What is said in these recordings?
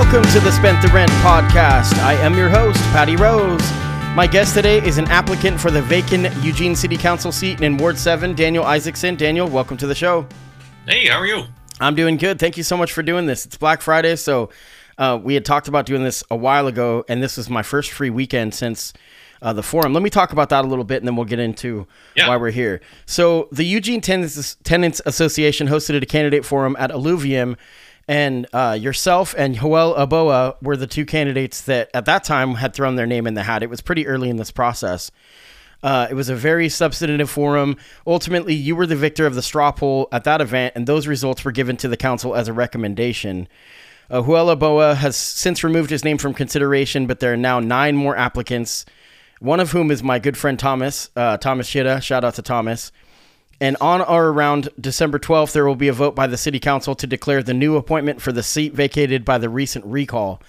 Welcome to the Spent the Rent podcast. I am your host, Patty Rose. My guest today is an applicant for the vacant Eugene City Council seat in Ward 7, Daniel Isaacson. Daniel, welcome to the show. Hey, how are you? I'm doing good. Thank you so much for doing this. It's Black Friday, so uh, we had talked about doing this a while ago, and this is my first free weekend since uh, the forum. Let me talk about that a little bit, and then we'll get into Yeah. why we're here. So, the Eugene Tenants, Tenants Association hosted a candidate forum at Alluvium, and uh, yourself and Joel Iboa were the two candidates that at that time had thrown their name in the hat. It was pretty early in this process. Uh, it was a very substantive forum. Ultimately, you were the victor of the straw poll at that event, and those results were given to the council as a recommendation. Uh, Joel Iboa has since removed his name from consideration, but there are now nine more applicants, one of whom is my good friend Thomas, uh, Thomas Shida. Shout out to Thomas. And on or around December 12th, there will be a vote by the City Council to declare the new appointment for the seat vacated by the recent recall.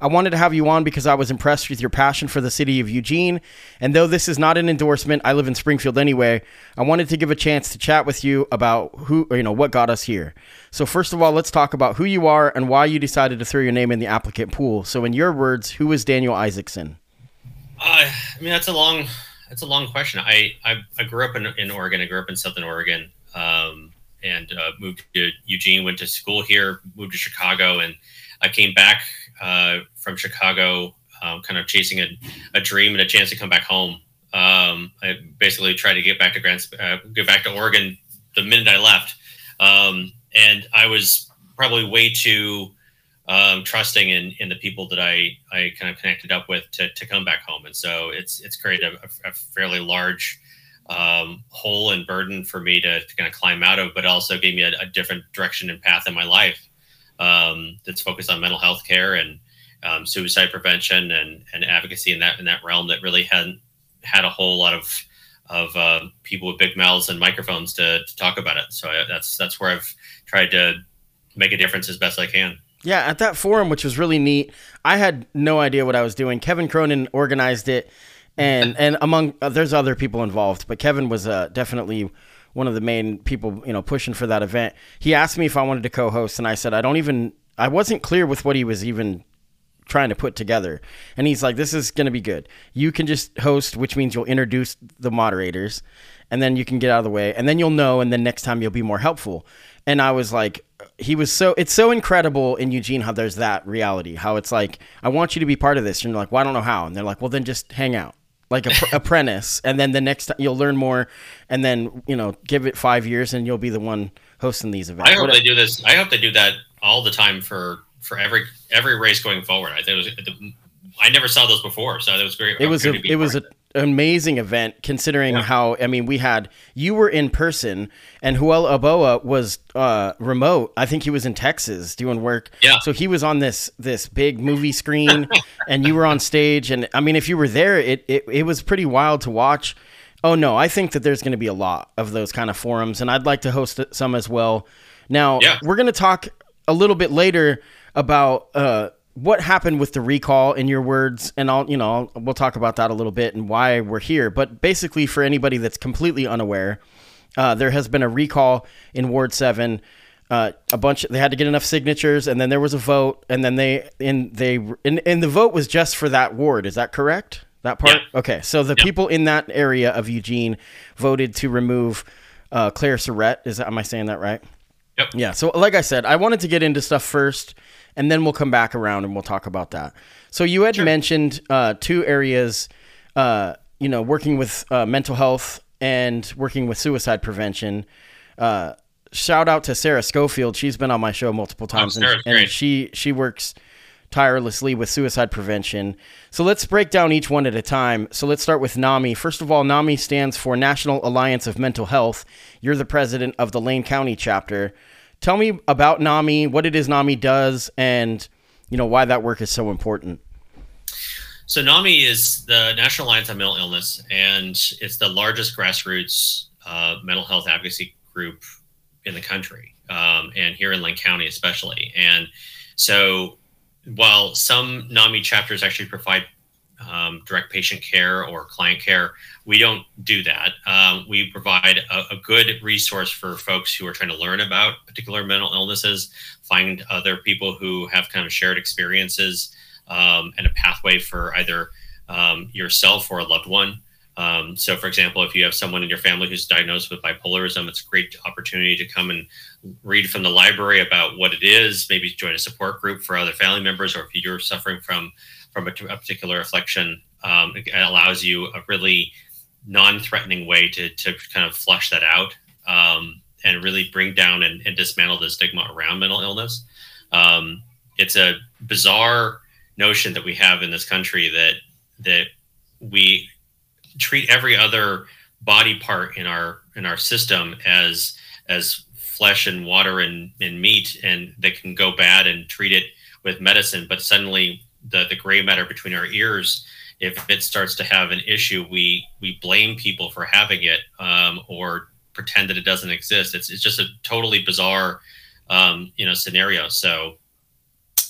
I wanted to have you on because I was impressed with your passion for the city of Eugene. And though this is not an endorsement, I live in Springfield anyway. I wanted to give a chance to chat with you about who, you know, what got us here. So first of all, let's talk about who you are and why you decided to throw your name in the applicant pool. So in your words, who is Daniel Isaacson? Uh, I mean, that's a long, that's a long question. I, I, I grew up in, in Oregon. I grew up in Southern Oregon, um, and uh, moved to Eugene. Went to school here. Moved to Chicago, and I came back uh, from Chicago, um, kind of chasing a, a dream and a chance to come back home. Um, I basically tried to get back to Grand, uh, get back to Oregon the minute I left, um, and I was probably way too um, trusting in, in the people that I, I kind of connected up with to, to come back home. And so it's, it's created a, a fairly large um, hole and burden for me to, to kind of climb out of, but also gave me a, a different direction and path in my life um, that's focused on mental health care and um, suicide prevention and, and advocacy in that, in that realm that really hadn't had a whole lot of, of uh, people with big mouths and microphones to, to talk about it. So I, that's, that's where I've tried to make a difference as best I can. Yeah, at that forum, which was really neat, I had no idea what I was doing. Kevin Cronin organized it, and and among uh, there's other people involved, but Kevin was uh, definitely one of the main people, you know, pushing for that event. He asked me if I wanted to co-host, and I said I don't even. I wasn't clear with what he was even trying to put together. And he's like, "This is going to be good. You can just host, which means you'll introduce the moderators, and then you can get out of the way, and then you'll know, and then next time you'll be more helpful." And I was like, he was so it's so incredible in Eugene how there's that reality, how it's like, I want you to be part of this, and you're like, well, I don't know how, and they're like, well, then just hang out. Like a pr- apprentice, and then the next time you'll learn more, and then you know, give it five years, and you'll be the one hosting these events. I hope they do this. I hope they do that all the time for for every every race going forward. I think it was. I never saw those before, so it was great. it was a, opportunity to be it was an amazing event considering Yeah. how I mean we had you were in person and Joel Iboa was uh, remote. I think he was in Texas doing work. Yeah. So he was on this this big movie screen and you were on stage and I mean if you were there it it, it was pretty wild to watch. Oh no, I think that there's going to be a lot of those kind of forums and I'd like to host some as well. Now, Yeah. we're going to talk a little bit later about uh, what happened with the recall in your words? And I'll you know we'll talk about that a little bit and why we're here. But basically for anybody that's completely unaware uh, there has been a recall in Ward 7 uh, a bunch they had to get enough signatures and then there was a vote and then they in they and, and the vote was just for that ward. Is that correct? That part? Yeah. okay. So the Yeah. people in that area of Eugene voted to remove uh, Claire Syrett. Is that am I saying that right? Yep. Yeah. So, like I said, I wanted to get into stuff first, and then we'll come back around and we'll talk about that. So, you had Sure. mentioned uh, two areas, uh, you know, working with uh, mental health and working with suicide prevention. Uh, shout out to Sarah Schofield. She's been on my show multiple times, and, and she she works tirelessly with suicide prevention. So let's break down each one at a time. So let's start with NAMI. First of all, NAMI stands for National Alliance of Mental Health. You're the president of the Lane County chapter. Tell me about NAMI, what it is NAMI does, and you know why that work is so important. So NAMI is the National Alliance on Mental Illness, and it's the largest grassroots uh, mental health advocacy group in the country, um, and here in Lane County especially. And so, while some NAMI chapters actually provide um, direct patient care or client care, we don't do that. Um, we provide a, a good resource for folks who are trying to learn about particular mental illnesses, find other people who have kind of shared experiences um, and a pathway for either um, yourself or a loved one. Um, so, for example, if you have someone in your family who's diagnosed with bipolarism, it's a great opportunity to come and read from the library about what it is. Maybe join a support group for other family members, or if you're suffering from from a, a particular affliction, um, it allows you a really non-threatening way to to kind of flush that out um, and really bring down and, and dismantle the stigma around mental illness. Um, it's a bizarre notion that we have in this country that that we treat every other body part in our in our system as as flesh and water and, and meat and that can go bad and treat it with medicine but suddenly the the gray matter between our ears if it starts to have an issue we we blame people for having it um, or pretend that it doesn't exist it's, it's just a totally bizarre um, you know scenario so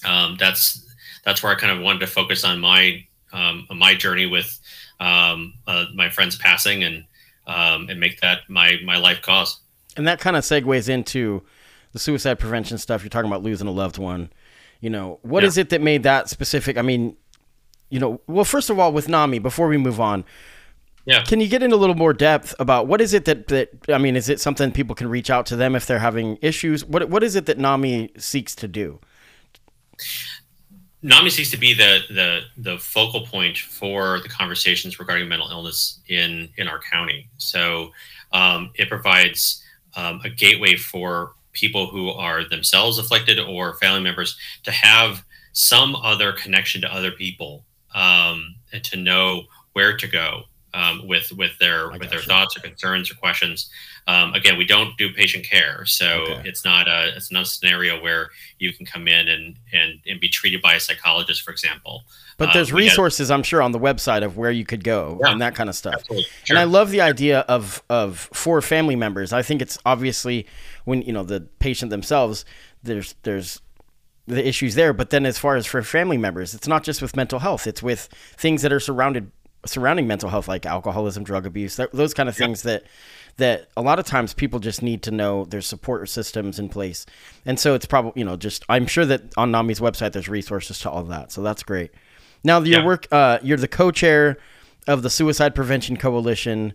um, that's that's where I kind of wanted to focus on my um, my journey with um, uh, my friend's passing and um, and make that my my life cause. And that kind of segues into the suicide prevention stuff. You're talking about losing a loved one. You know, what Yeah. is it that made that specific? I mean, you know, well, first of all, with NAMI, before we move on, Yeah. can you get into a little more depth about what is it that, that I mean, is it something people can reach out to them if they're having issues? What what is it that NAMI seeks to do? NAMI seeks to be the the the focal point for the conversations regarding mental illness in in our county. So um, it provides um, a gateway for people who are themselves afflicted or family members to have some other connection to other people um, and to know where to go um, with with their I with their gotcha. thoughts or concerns or questions. Um, again, we don't do patient care, so Okay. it's not a it's not a scenario where you can come in and and and be treated by a psychologist, for example. But Uh, there's had- resources, I'm sure, on the website of where you could go Yeah. and that kind of stuff. Absolutely. And I love the idea of of for family members. I think it's obviously when you know the patient themselves, there's there's the issues there, but then as far as for family members, it's not just with mental health; it's with things that are surrounded surrounding mental health, like alcoholism, drug abuse, that, those kind of things that that a lot of times people just need to know there's support systems in place, and so it's probably you know just I'm sure that on NAMI's website there's resources to all that, so that's great. Now your Yeah. work, uh, you're the co-chair of the Suicide Prevention Coalition,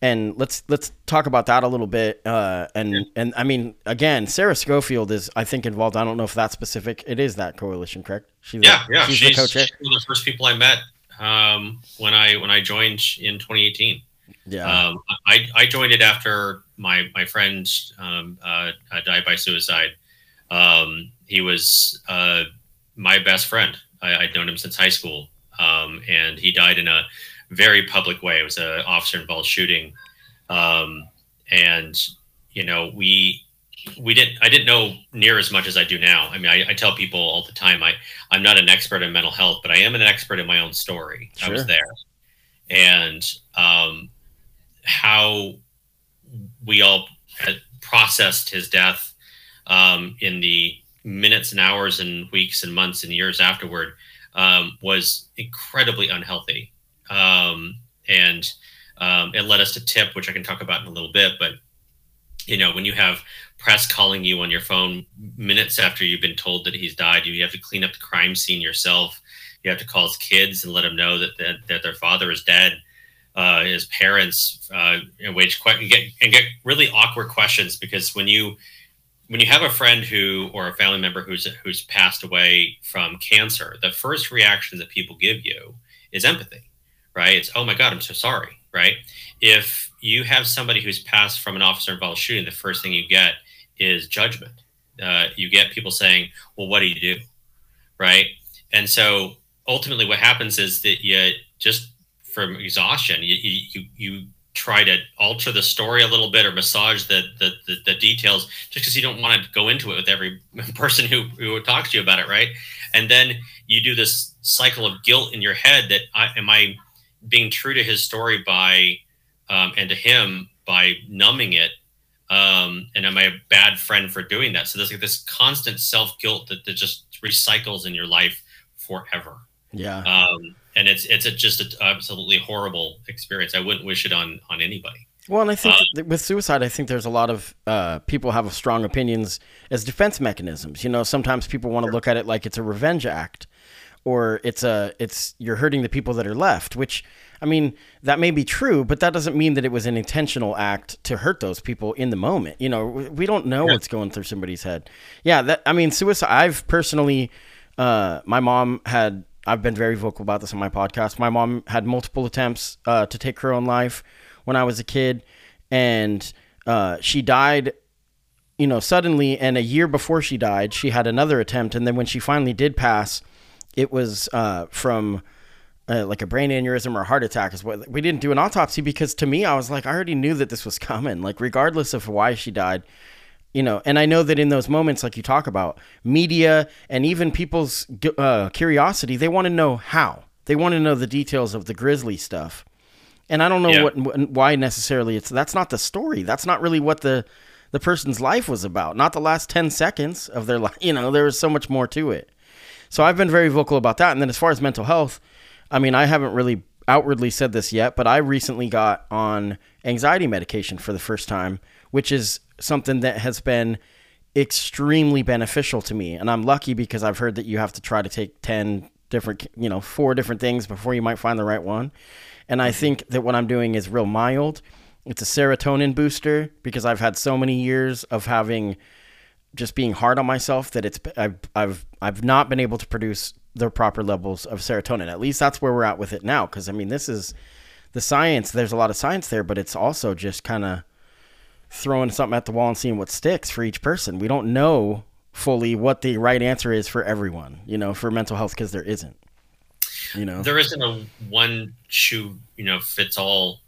and let's let's talk about that a little bit. Uh, and and I mean, again, Sarah Schofield is I think involved. I don't know if that's specific. It is that coalition, correct? She's Yeah, the, yeah. She's, She's, the co-chair. she's one of the first people I met um, when I when I joined in 2018. Yeah, Um, I, I joined it after my my friend um, uh, uh, died by suicide. Um, he was uh, my best friend. I, I'd known him since high school, um, and he died in a very public way. It was an officer involved shooting, um, and you know we we didn't I didn't know near as much as I do now. I mean, I, I tell people all the time I I'm not an expert in mental health, but I am an expert in my own story. I was there, and um, how we all had processed his death um, in the minutes and hours and weeks and months and years afterward um, was incredibly unhealthy. Um, and um, it led us to tip, which I can talk about in a little bit. But, you know, when you have press calling you on your phone minutes after you've been told that he's died, you have to clean up the crime scene yourself. You have to call his kids and let them know that, that, that their father is dead uh, his parents uh, wage and get and get really awkward questions because when you when you have a friend who or a family member who's who's passed away from cancer, the first reaction that people give you is empathy, right? It's oh my god, I'm so sorry, right? If you have somebody who's passed from an officer involved shooting, the first thing you get is judgment. Uh, you get people saying, "Well, what do you do?" Right? And so ultimately, what happens is that you just from exhaustion, you you you try to alter the story a little bit or massage the the, the, the details just because you don't want to go into it with every person who, who talks to you about it right? And then you do this cycle of guilt in your head that I, am i being true to his story by um, and to him by numbing it um, and am i a bad friend for doing that? So there's like this constant self-guilt that, that just recycles in your life forever. Yeah. Um, and it's it's a, just an absolutely horrible experience. I wouldn't wish it on on anybody. Well, and I think uh, with suicide, I think there's a lot of uh, people have strong opinions as defense mechanisms. You know, sometimes people want to look at it like it's a revenge act, or it's a it's you're hurting the people that are left. Which, I mean, that may be true, but that doesn't mean that it was an intentional act to hurt those people in the moment. You know, we don't know yeah. what's going through somebody's head. Yeah, that I mean, suicide. I've personally, uh, my mom had I've been very vocal about this on my podcast. My mom had multiple attempts uh, to take her own life when I was a kid, and uh, she died, you know, suddenly. And a year before she died, she had another attempt, and then when she finally did pass, it was uh, from uh, like a brain aneurysm or a heart attack. Is what we didn't do an autopsy because to me, I was like, I already knew that this was coming. Like, regardless of why she died, you know and i know that in those moments like you talk about media and even people's uh, curiosity they want to know how. They want to know the details of the grisly stuff. And i don't know yeah. what why necessarily it's that's not the story. That's not really what the the person's life was about. Not the last 10 seconds of their life you know there was so much more to it. So i've been very vocal about that. And then as far as mental health i mean i haven't really outwardly said this yet but i recently got on anxiety medication for the first time which is something that has been extremely beneficial to me. And I'm lucky because I've heard that you have to try to take 10 different, you know, four different things before you might find the right one. And I mm-hmm. think that what I'm doing is real mild. It's a serotonin booster because I've had so many years of having just being hard on myself that it's I've I've I've not been able to produce the proper levels of serotonin. At least that's where we're at with it now cuz I mean this is the science, there's a lot of science there, but it's also just kind of throwing something at the wall and seeing what sticks for each person. We don't know fully what the right answer is for everyone, you know, for mental health because there isn't. You know, there isn't a one shoe, you know, fits all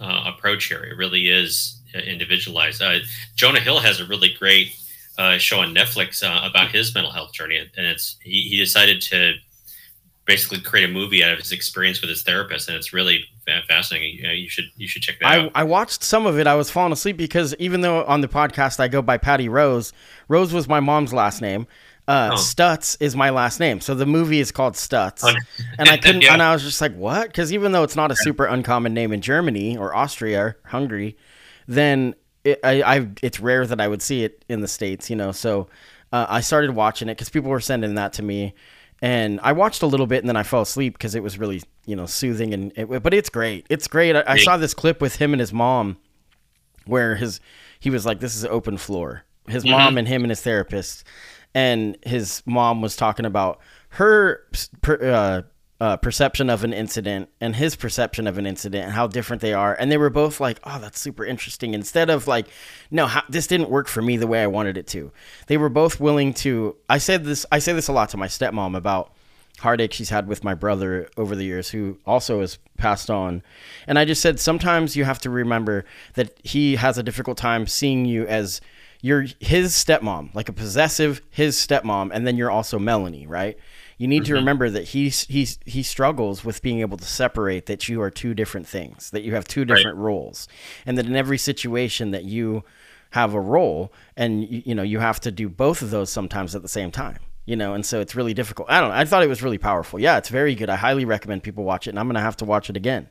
uh, approach here. It really is individualized. Uh, Jonah Hill has a really great uh, show on Netflix uh, about his mental health journey, and it's he, he decided to basically create a movie out of his experience with his therapist, and it's really fascinating. You, know, you should you should check that I, out. I watched some of it. I was falling asleep because even though on the podcast I go by Patty Rose, Rose was my mom's last name. Uh, oh. Stutz is my last name, so the movie is called Stutz, oh. and I couldn't. yeah. And I was just like, "What?" Because even though it's not a super uncommon name in Germany or Austria or Hungary, then it, I, I, it's rare that I would see it in the states. You know, so uh, I started watching it because people were sending that to me, and I watched a little bit and then I fell asleep because it was really you know soothing and it, but it's great. It's great. I, I, saw this clip with him and his mom where his he was like, "This is open floor." His mm-hmm. mom and him and his therapist, and his mom was talking about her uh, uh, perception of an incident and his perception of an incident and how different they are. And they were both like, oh, that's super interesting. Instead of like, no, how, this didn't work for me the way I wanted it to. They were both willing to. I said this. I say this a lot to my stepmom about heartache she's had with my brother over the years, who also has passed on. And I just said sometimes you have to remember that he has a difficult time seeing you as you're his stepmom, like a possessive his stepmom, and then you're also Melanie, right? You need mm-hmm. to remember that he's he's he struggles with being able to separate that you are two different things, that you have two different right. roles, and that in every situation that you have a role, and you, you know you have to do both of those sometimes at the same time you know, and so it's really difficult. I don't know. I thought it was really powerful. Yeah, it's very good. I highly recommend people watch it, and I'm gonna have to watch it again.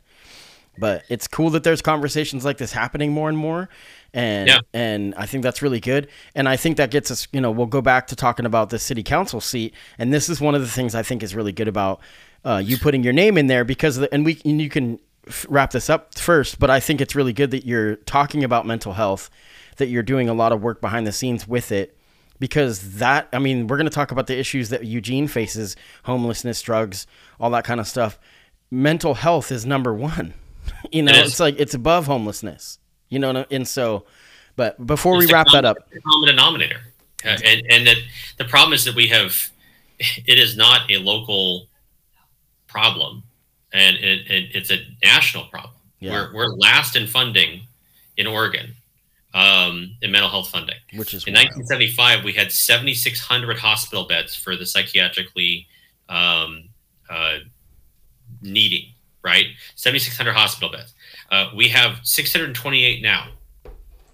But it's cool that there's conversations like this happening more and more, and yeah. and I think that's really good. And I think that gets us, you know, we'll go back to talking about the city council seat, and this is one of the things I think is really good about uh, you putting your name in there because, the, and we and you can f- wrap this up first, but I think it's really good that you're talking about mental health that you're doing a lot of work behind the scenes with it because that I mean, we're going to talk about the issues that Eugene faces, homelessness, drugs, all that kind of stuff. Mental health is number 1. you know, it it's like it's above homelessness. You know, and so but before it's we wrap that up, common denominator. Uh, and and that the problem is that we have it is not a local problem and it, it, it's a national problem. Yeah. We're, we're last in funding in Oregon um, in mental health funding. Which is in wild. 1975, we had 7,600 hospital beds for the psychiatrically um, uh, needing, right? 7,600 hospital beds. Uh, we have 628 now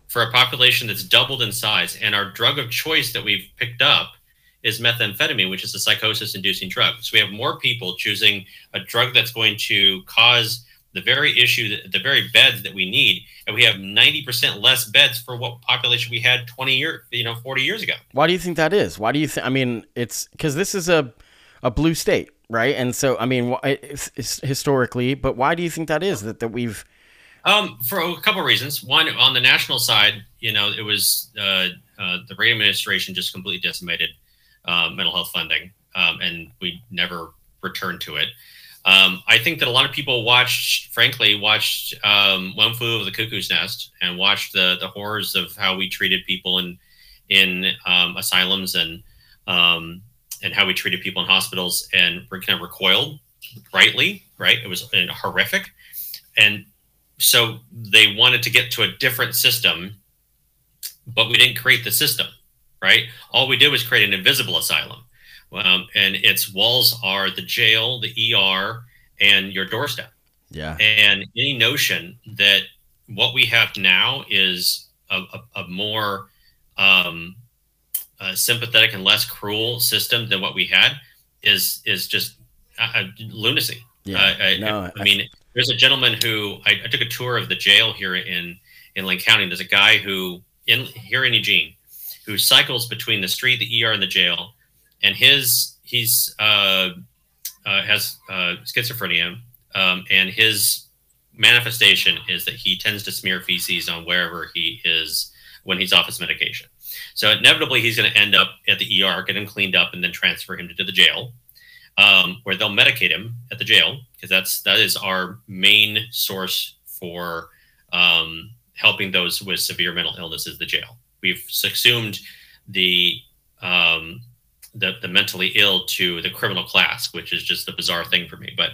for a population that's doubled in size. And our drug of choice that we've picked up is methamphetamine, which is a psychosis inducing drug. So we have more people choosing a drug that's going to cause the very issue, the very beds that we need, and we have 90% less beds for what population we had 20 years, you know, 40 years ago. Why do you think that is? Why do you think, I mean, it's because this is a, a blue state, right? And so, I mean, it's, it's historically, but why do you think that is that, that we've, um, for a couple of reasons. One, on the national side, you know, it was uh, uh, the Reagan administration just completely decimated uh, mental health funding, um, and we never returned to it. Um, I think that a lot of people watched, frankly, watched um, One Flew Over the Cuckoo's Nest and watched the the horrors of how we treated people in in um, asylums and um, and how we treated people in hospitals, and kind of recoiled rightly. Right, it was horrific, and so they wanted to get to a different system, but we didn't create the system right? All we did was create an invisible asylum. Um, and its walls are the jail, the ER, and your doorstep. Yeah. And any notion that what we have now is a, a, a more um, a sympathetic and less cruel system than what we had is is just a, lunacy. Yeah. I, no, I, I mean, there's a gentleman who I, I, took a tour of the jail here in in Lane County. There's a guy who in here in Eugene who cycles between the street, the ER, and the jail. And his he's uh, uh, has uh, schizophrenia, um, and his manifestation is that he tends to smear feces on wherever he is when he's off his medication. So inevitably, he's going to end up at the ER, get him cleaned up, and then transfer him to the jail, um, where they'll medicate him at the jail because that's that is our main source for um, helping those with severe mental illness is the jail we've subsumed the um, the, the mentally ill to the criminal class, which is just the bizarre thing for me. But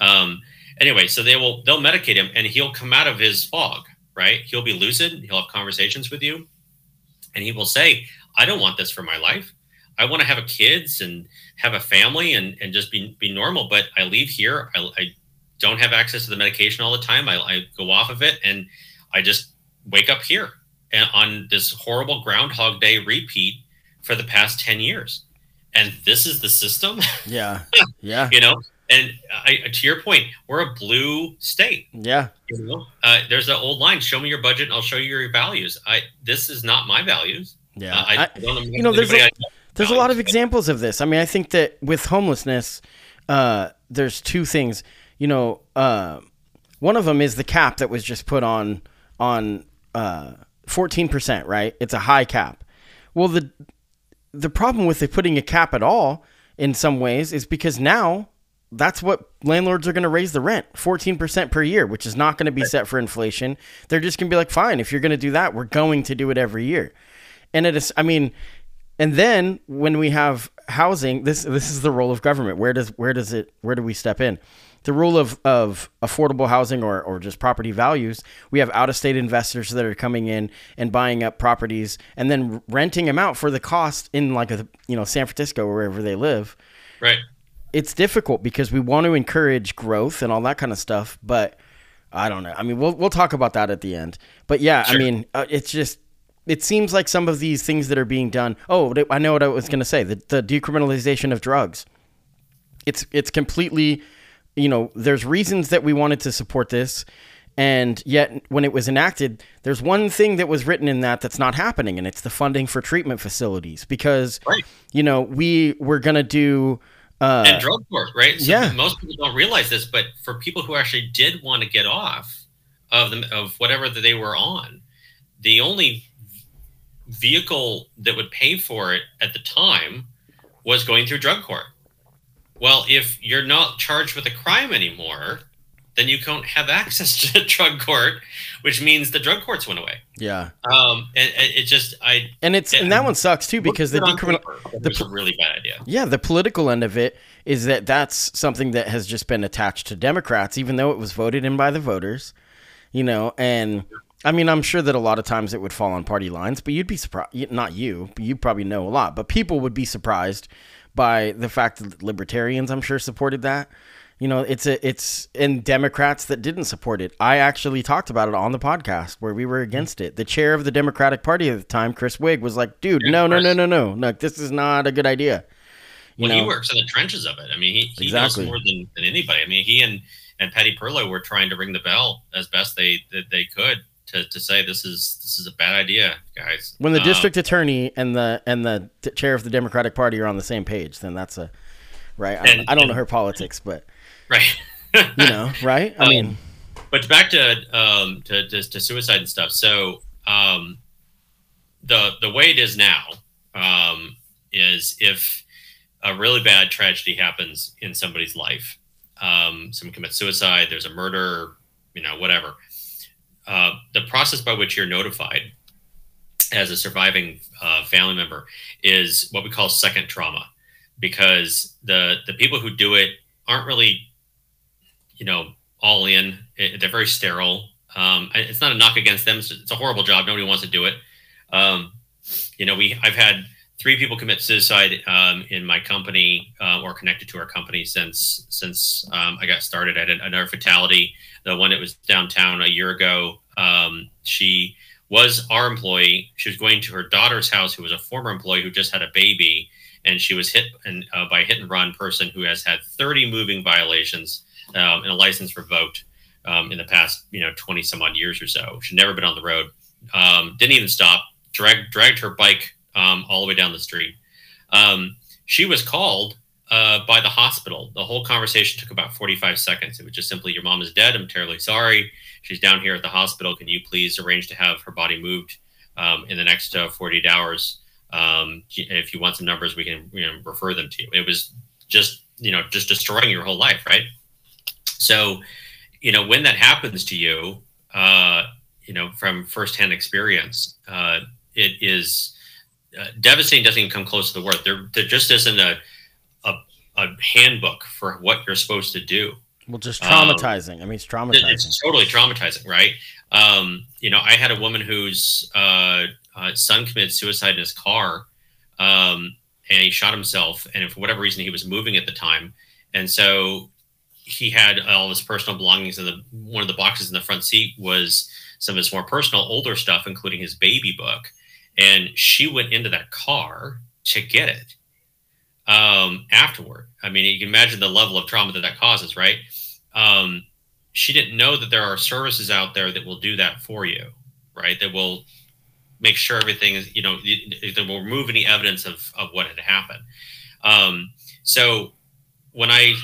um, anyway, so they will they'll medicate him, and he'll come out of his fog. Right? He'll be lucid. He'll have conversations with you, and he will say, "I don't want this for my life. I want to have a kids and have a family and and just be be normal. But I leave here. I, I don't have access to the medication all the time. I, I go off of it, and I just wake up here and on this horrible Groundhog Day repeat for the past 10 years. And this is the system. Yeah. Yeah. you know, and I, to your point, we're a blue state. Yeah. You know, uh, there's an old line: "Show me your budget, and I'll show you your values." I this is not my values. Yeah. Uh, I, I, don't know. You know, there's a, there's a lot of examples of this. I mean, I think that with homelessness, uh, there's two things. You know, uh, one of them is the cap that was just put on on uh, 14%, right? It's a high cap. Well, the the problem with it putting a cap at all in some ways is because now that's what landlords are going to raise the rent 14% per year, which is not going to be set for inflation. They're just going to be like, fine, if you're going to do that, we're going to do it every year. And it is, I mean, and then when we have housing, this this is the role of government. Where does where does it where do we step in? the rule of, of affordable housing or, or just property values, we have out of state investors that are coming in and buying up properties and then renting them out for the cost in like a you know San Francisco or wherever they live. Right. It's difficult because we want to encourage growth and all that kind of stuff, but I don't know. I mean, we'll we'll talk about that at the end. But yeah, sure. I mean, uh, it's just it seems like some of these things that are being done. Oh, I know what I was going to say. The the decriminalization of drugs. It's it's completely you know, there's reasons that we wanted to support this. And yet, when it was enacted, there's one thing that was written in that that's not happening, and it's the funding for treatment facilities. Because, right. you know, we were going to do. Uh, and drug court, right? So yeah. Most people don't realize this, but for people who actually did want to get off of them, of whatever that they were on, the only vehicle that would pay for it at the time was going through drug court. Well, if you're not charged with a crime anymore, then you don't have access to drug court, which means the drug courts went away. Yeah. Um, and, and it just I and it's and that one sucks too because the decriminal the was a really bad idea. Yeah, the political end of it is that that's something that has just been attached to Democrats, even though it was voted in by the voters. You know, and I mean, I'm sure that a lot of times it would fall on party lines, but you'd be surprised. Not you, but you probably know a lot, but people would be surprised by the fact that libertarians, I'm sure, supported that. You know, it's a it's in Democrats that didn't support it. I actually talked about it on the podcast where we were hmm. against it. The chair of the Democratic Party at the time, Chris Wigg, was like, "Dude, no, no, no, no, no, no, this is not a good idea." You well, know? he works in the trenches of it. I mean, he, he exactly. knows more than, than anybody. I mean, he and and Patty Perlow were trying to ring the bell as best they that they could to, to say this is this is a bad idea, guys. When the um, district attorney and the and the chair of the Democratic Party are on the same page, then that's a right. I don't, and, I don't know her politics, but right, you know, right? I um, mean, but back to um to, to, to suicide and stuff. So um, the the way it is now um is if a really bad tragedy happens in somebody's life, um, someone commits suicide, there's a murder, you know, whatever uh, the process by which you're notified as a surviving uh, family member is what we call second trauma, because the the people who do it aren't really, you know, all in. It, they're very sterile. Um, it's not a knock against them. It's, it's, a horrible job. Nobody wants to do it. Um, you know, we I've had three people commit suicide um, in my company uh, or connected to our company since since um, I got started. I had another fatality the one that was downtown a year ago. Um, she was our employee. She was going to her daughter's house, who was a former employee who just had a baby, and she was hit and, uh, by a hit and run person who has had 30 moving violations um, and a license revoked um, in the past, you know, 20 some odd years or so. She'd never been on the road. Um, didn't even stop. Dragged dragged her bike um, all the way down the street. Um, she was called uh, by the hospital. The whole conversation took about 45 seconds. It was just simply, Your mom is dead. I'm terribly sorry. She's down here at the hospital. Can you please arrange to have her body moved um, in the next uh, 48 hours? Um, if you want some numbers, we can you know, refer them to you. It was just, you know, just destroying your whole life, right? So, you know, when that happens to you, uh, you know, from firsthand experience, uh, it is uh, devastating. Doesn't even come close to the word. There, there just isn't a a, a handbook for what you're supposed to do. Well, just traumatizing. Um, I mean, it's traumatizing. It's totally traumatizing, right? Um, you know, I had a woman whose uh, uh, son committed suicide in his car, um, and he shot himself. And for whatever reason, he was moving at the time, and so he had all his personal belongings. And the one of the boxes in the front seat was some of his more personal, older stuff, including his baby book. And she went into that car to get it um, afterward. I mean, you can imagine the level of trauma that that causes, right? Um, she didn't know that there are services out there that will do that for you, right? That will make sure everything is, you know, that will remove any evidence of, of what had happened. Um, so when I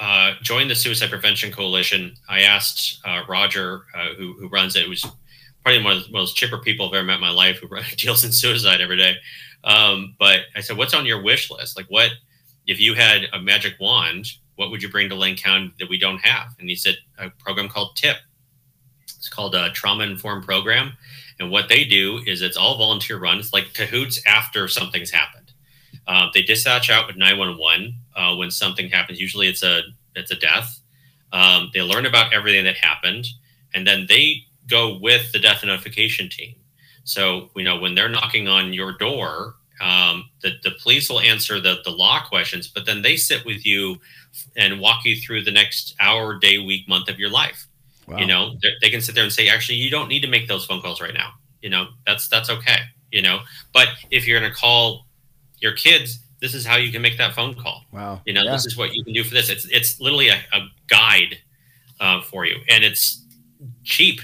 uh, joined the Suicide Prevention Coalition, I asked uh, Roger, uh, who, who runs it, who's probably one of the most chipper people I've ever met in my life, who deals in suicide every day. Um, but I said, what's on your wish list? Like, what if you had a magic wand? What would you bring to Lane County that we don't have? And he said, a program called TIP. It's called a trauma informed program. And what they do is it's all volunteer run. It's like CAHOOTS after something's happened. Uh, they dispatch out with 911 uh, when something happens. Usually it's a it's a death. Um, they learn about everything that happened, and then they go with the death notification team so, you know, when they're knocking on your door, um, the, the police will answer the, the law questions, but then they sit with you and walk you through the next hour, day, week, month of your life. Wow. You know, they can sit there and say, actually, you don't need to make those phone calls right now. You know, that's that's okay. You know, but if you're going to call your kids, this is how you can make that phone call. Wow. You know, yeah. this is what you can do for this. It's it's literally a, a guide uh, for you, and it's cheap.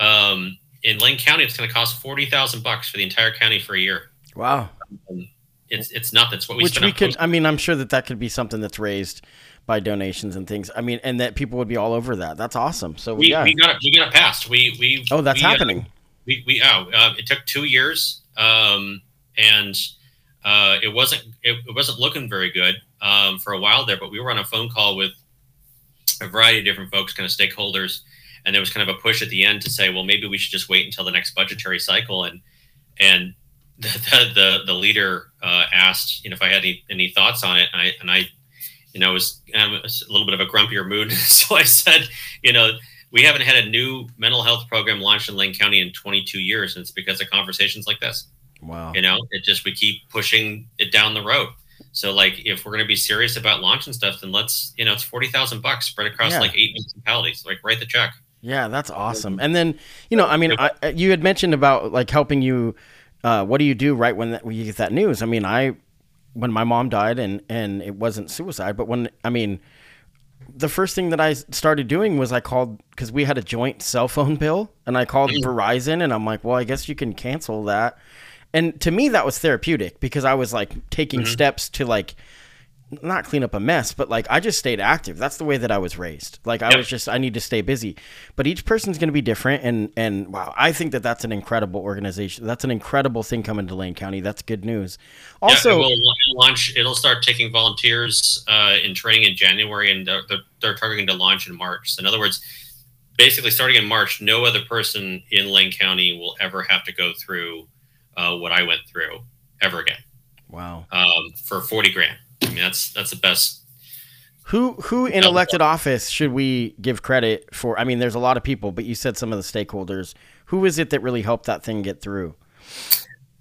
Um, in Lane County, it's going to cost forty thousand bucks for the entire county for a year. Wow, um, it's it's nothing. It's what we which we could. I mean, I'm sure that that could be something that's raised by donations and things. I mean, and that people would be all over that. That's awesome. So we, yeah. we got it. We got it passed. We we oh, that's we, happening. Uh, we we oh, uh, it took two years um, and uh, it wasn't it, it, wasn't looking very good um, for a while there. But we were on a phone call with a variety of different folks, kind of stakeholders, and there was kind of a push at the end to say, well, maybe we should just wait until the next budgetary cycle. And and the the the, the leader uh, asked, you know, if I had any, any thoughts on it, and I and I, you know, was um, a little bit of a grumpier mood, so I said, you know. We haven't had a new mental health program launched in Lane County in 22 years, and it's because of conversations like this. Wow. You know, it just we keep pushing it down the road. So like if we're gonna be serious about launching stuff, then let's you know it's forty thousand bucks spread across yeah. like eight municipalities. Like write the check. Yeah, that's awesome. And then you know, I mean, I, you had mentioned about like helping you. Uh, what do you do right when, that, when you get that news? I mean, I when my mom died and and it wasn't suicide, but when I mean, the first thing that I started doing was I called because we had a joint cell phone bill, and I called mm-hmm. Verizon, and I'm like, well, I guess you can cancel that and to me that was therapeutic because I was like taking mm-hmm. steps to like not clean up a mess, but like I just stayed active. That's the way that I was raised. Like I yep. was just I need to stay busy. But each person's going to be different, and and wow, I think that that's an incredible organization. That's an incredible thing coming to Lane County. That's good news. Also, yeah, it will launch. It'll start taking volunteers uh, in training in January, and they're, they're targeting to launch in March. So in other words, basically starting in March, no other person in Lane County will ever have to go through uh, what I went through ever again. Wow. Um, for 40 grand. I mean, that's, that's the best. Who, who in elected office should we give credit for? I mean, there's a lot of people, but you said some of the stakeholders. Who is it that really helped that thing get through?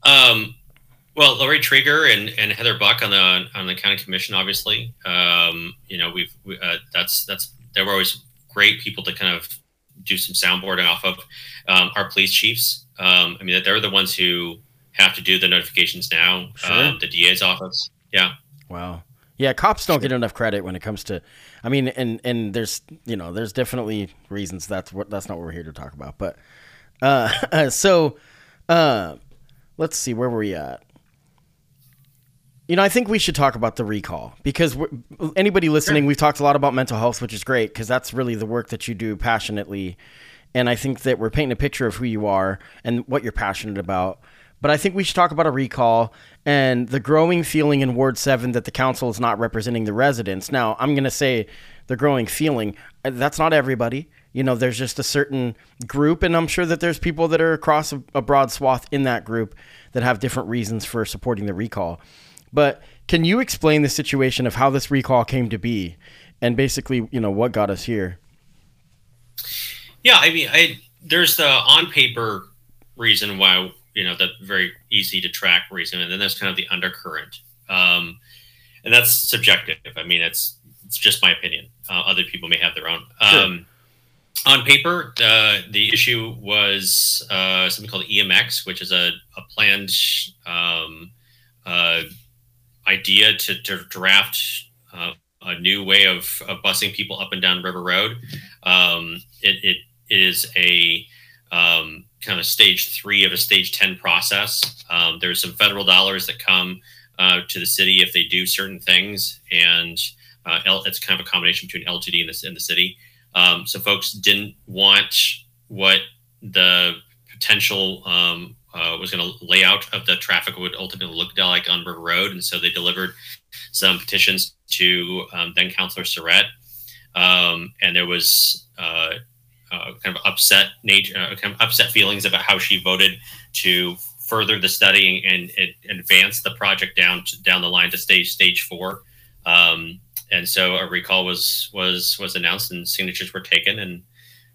Um, well, Laurie Trieger and, and Heather Buch on the on the county commission, obviously. Um, you know, we've we, uh, that's that's they were always great people to kind of do some soundboarding off of. Um, our police chiefs, um, I mean, they're the ones who have to do the notifications now. Sure. Um, the DA's office. Yeah. Wow. Yeah, cops don't get enough credit when it comes to. I mean, and and there's you know there's definitely reasons that's what that's not what we're here to talk about. But uh, so uh, let's see where were we at. You know, I think we should talk about the recall because anybody listening, we've talked a lot about mental health, which is great because that's really the work that you do passionately. And I think that we're painting a picture of who you are and what you're passionate about. But I think we should talk about a recall and the growing feeling in Ward 7 that the council is not representing the residents. Now, I'm going to say the growing feeling. Uh, that's not everybody. You know, there's just a certain group, and I'm sure that there's people that are across a, a broad swath in that group that have different reasons for supporting the recall. But can you explain the situation of how this recall came to be and basically, you know, what got us here? Yeah, I mean, I there's the on paper reason why, you know, the very easy to track reason, and then there's kind of the undercurrent. Um, and that's subjective. I mean, it's it's just my opinion. Uh, other people may have their own. Sure. Um, on paper, uh, the issue was uh, something called EMX, which is a, a planned um, uh, idea to, to draft uh, a new way of, of busing people up and down River Road. Um, it, it is a um, kind of stage three of a stage 10 process. Um, there's some federal dollars that come uh, to the city if they do certain things. And uh, it's kind of a combination between LTD and the, and the city. Um, so folks didn't want what the potential um, uh, was going to lay out of the traffic would ultimately look like on River Road, and so they delivered some petitions to um, then Councillor Syrett, um, and there was uh, kind of upset nature, uh, kind of upset feelings about how she voted to further the study and, and advance the project down to, down the line to stage stage four. Um, and so a recall was was was announced, and signatures were taken, and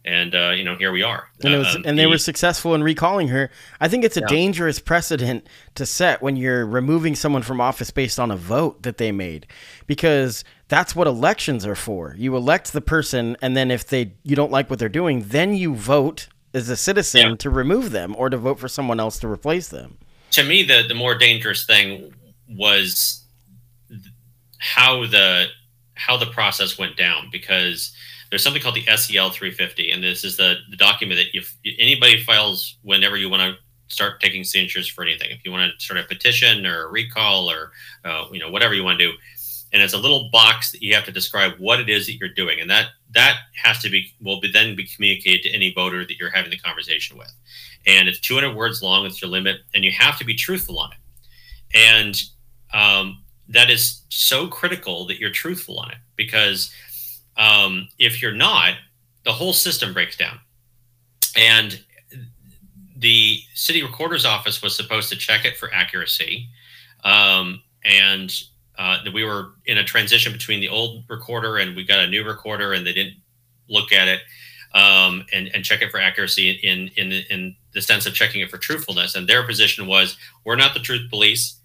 and uh, you know here we are and, was, um, and they were successful in recalling her i think it's a yeah. dangerous precedent to set when you're removing someone from office based on a vote that they made because that's what elections are for. You elect the person and then if they you don't like what they're doing then you vote as a citizen yeah. to remove them or to vote for someone else to replace them. To me the the more dangerous thing was how the how the process went down because there's something called the SEL 350, and this is the, the document that if anybody files whenever you want to start taking signatures for anything, if you want to start a petition or a recall or uh, you know whatever you want to do, and it's a little box that you have to describe what it is that you're doing, and that that has to be will be then be communicated to any voter that you're having the conversation with, and it's 200 words long. It's your limit, and you have to be truthful on it, and um, that is so critical that you're truthful on it because um, if you're not, the whole system breaks down, and the city recorder's office was supposed to check it for accuracy. Um, and uh, we were in a transition between the old recorder and we got a new recorder, and they didn't look at it um, and, and check it for accuracy in, in in the sense of checking it for truthfulness. And their position was, we're not the truth police.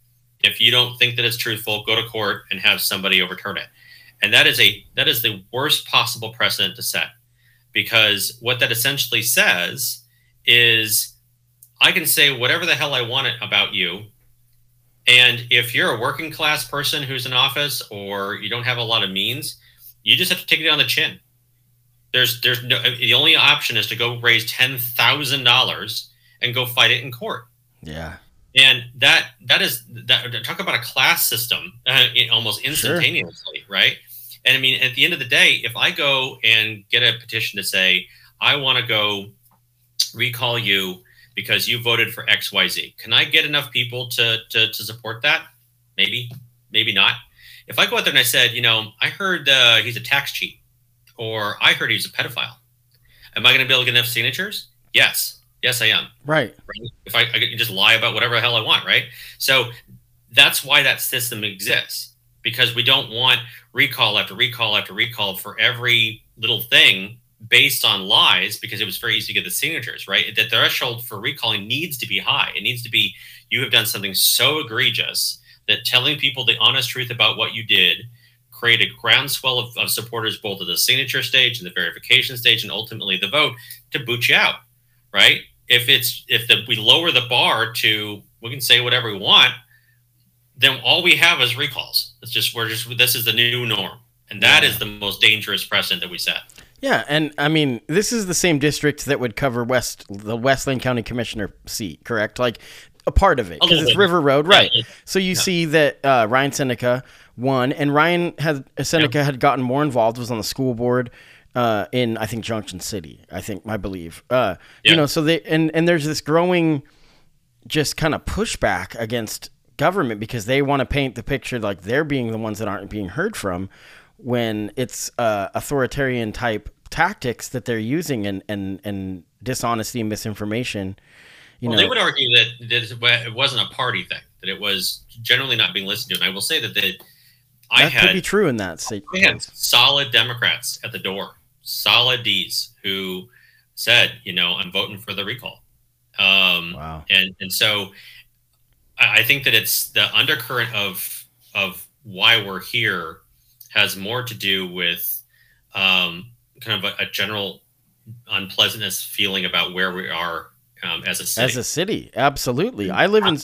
If you don't think that it's truthful, go to court and have somebody overturn it. And that is a that is the worst possible precedent to set, because what that essentially says is, I can say whatever the hell I want about you and if you're a working class person who's in office or you don't have a lot of means, you just have to take it on the chin. There's there's no the only option is to go raise ten thousand dollars and go fight it in court. Yeah. And that that is that talk about a class system uh, almost instantaneously, sure. right? And I mean, at the end of the day, if I go and get a petition to say I want to go recall you because you voted for XYZ. Can I get enough people to, to, to support that? Maybe, maybe not. If I go out there and I said, you know, I heard uh, he's a tax cheat, or I heard he's a pedophile, am I going to be able to get enough signatures? Yes. Yes, I am. Right. right? If I, I can just lie about whatever the hell I want, right? So that's why that system exists because we don't want recall after recall after recall for every little thing based on lies because it was very easy to get the signatures, right? The threshold for recalling needs to be high. It needs to be you have done something so egregious that telling people the honest truth about what you did create a groundswell of, of supporters both at the signature stage and the verification stage and ultimately the vote to boot you out, right? If it's if the, we lower the bar to we can say whatever we want, then all we have is recalls. It's just we're just this is the new norm, and that yeah. is the most dangerous precedent that we set. Yeah, and I mean, this is the same district that would cover West the West Lane County Commissioner seat, correct? Like a part of it because it's River Road, right? Yeah, so you yeah. see that uh, Ryan Ceniceros won, and Ryan had Ceniceros yeah. had gotten more involved, was on the school board uh, in I think Junction City, I think I believe. Uh, you know, so they and and there's this growing just kind of pushback against government because they want to paint the picture like they're being the ones that aren't being heard from when it's uh, authoritarian type tactics that they're using and and and dishonesty and misinformation. You well, know, they would argue that, that it wasn't a party thing; that it was generally not being listened to. And I will say that the I that had could be true in that state. We had solid Democrats at the door, solid D's who said, you know, I'm voting for the recall. Um, wow. And and so I think that it's the undercurrent of of why we're here has more to do with um, kind of a, a, general unpleasantness feeling about where we are um, as a city. As a city, absolutely. I live in.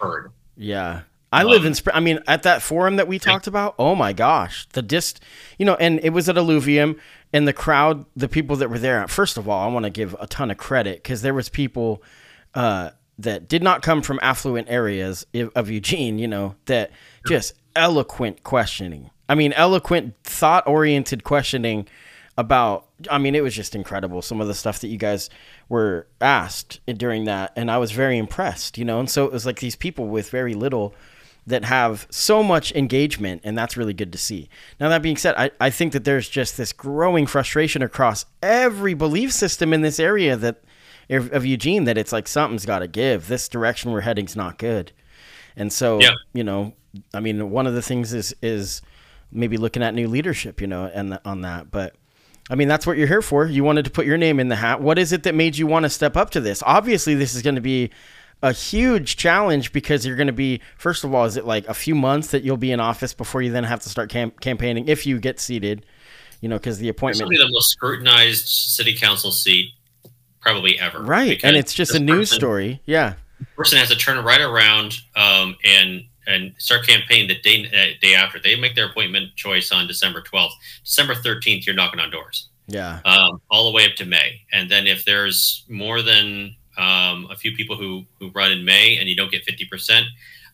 Heard. Yeah, I um, live in. I mean, at that forum that we talked about, oh my gosh, the dist, you know, and it was at Alluvium, and the crowd, the people that were there. First of all, I want to give a ton of credit because there was people. Uh, that did not come from affluent areas of Eugene, you know, that just eloquent questioning I mean, eloquent, thought oriented questioning about I mean, it was just incredible some of the stuff that you guys were asked during that and I was very impressed, you know. And so it was like these people with very little that have so much engagement and that's really good to see. Now that being said, I, I think that there's just this growing frustration across every belief system in this area that of Eugene that it's like something's got to give. This direction we're heading's not good. And so, yeah. you know, I mean, one of the things is is maybe looking at new leadership, you know, and on that. But I mean, that's what you're here for. You wanted to put your name in the hat. What is it that made you want to step up to this? Obviously, this is going to be a huge challenge because you're going to be first of all, is it like a few months that you'll be in office before you then have to start cam- campaigning if you get seated? You know, because the appointment will be the most scrutinized city council seat probably ever. Right, and it's just a news person, story. Yeah, person has to turn right around um, and and start campaigning the day uh, day after. They make their appointment choice on December 12th. December 13th, you're knocking on doors. Yeah. Um, all the way up to May. And then if there's more than um, a few people who, who run in May and you don't get 50%,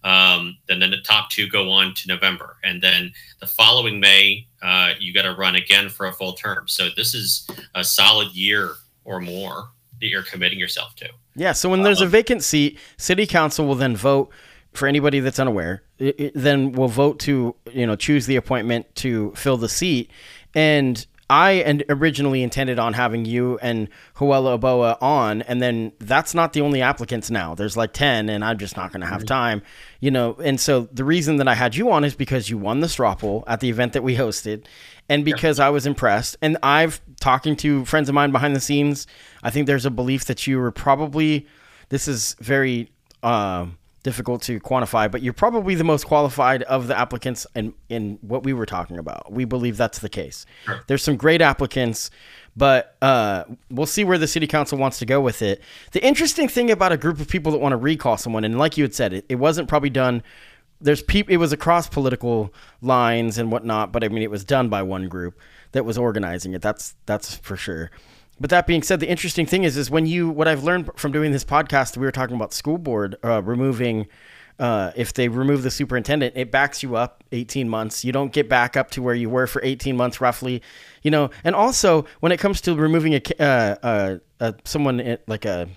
Um, then, then the top two go on to November, and then the following May, uh, you got to run again for a full term. So this is a solid year or more that you're committing yourself to. Yeah. So when there's a um, vacant seat, city council will then vote. For anybody that's unaware, it, it, then will vote to you know choose the appointment to fill the seat, and I and originally intended on having you and Joel Iboa on, and then that's not the only applicants now. There's like ten, and I'm just not going to have time, you know. And so the reason that I had you on is because you won the straw poll at the event that we hosted, and because yeah. I was impressed. And I've talking to friends of mine behind the scenes. I think there's a belief that you were probably. This is very. Uh, difficult to quantify, but you're probably the most qualified of the applicants in, in what we were talking about. We believe that's the case. Sure. There's some great applicants, but uh, we'll see where the city council wants to go with it. The interesting thing about a group of people that want to recall someone, and like you had said, it, it wasn't probably done. There's people. It was across political lines and whatnot, but I mean, it was done by one group that was organizing it. That's that's for sure. But that being said, the interesting thing is, is when you what I've learned from doing this podcast, we were talking about school board uh, removing. Uh, if they remove the superintendent, it backs you up 18 months. You don't get back up to where you were for 18 months, roughly. You know, and also when it comes to removing a uh, uh, uh someone like a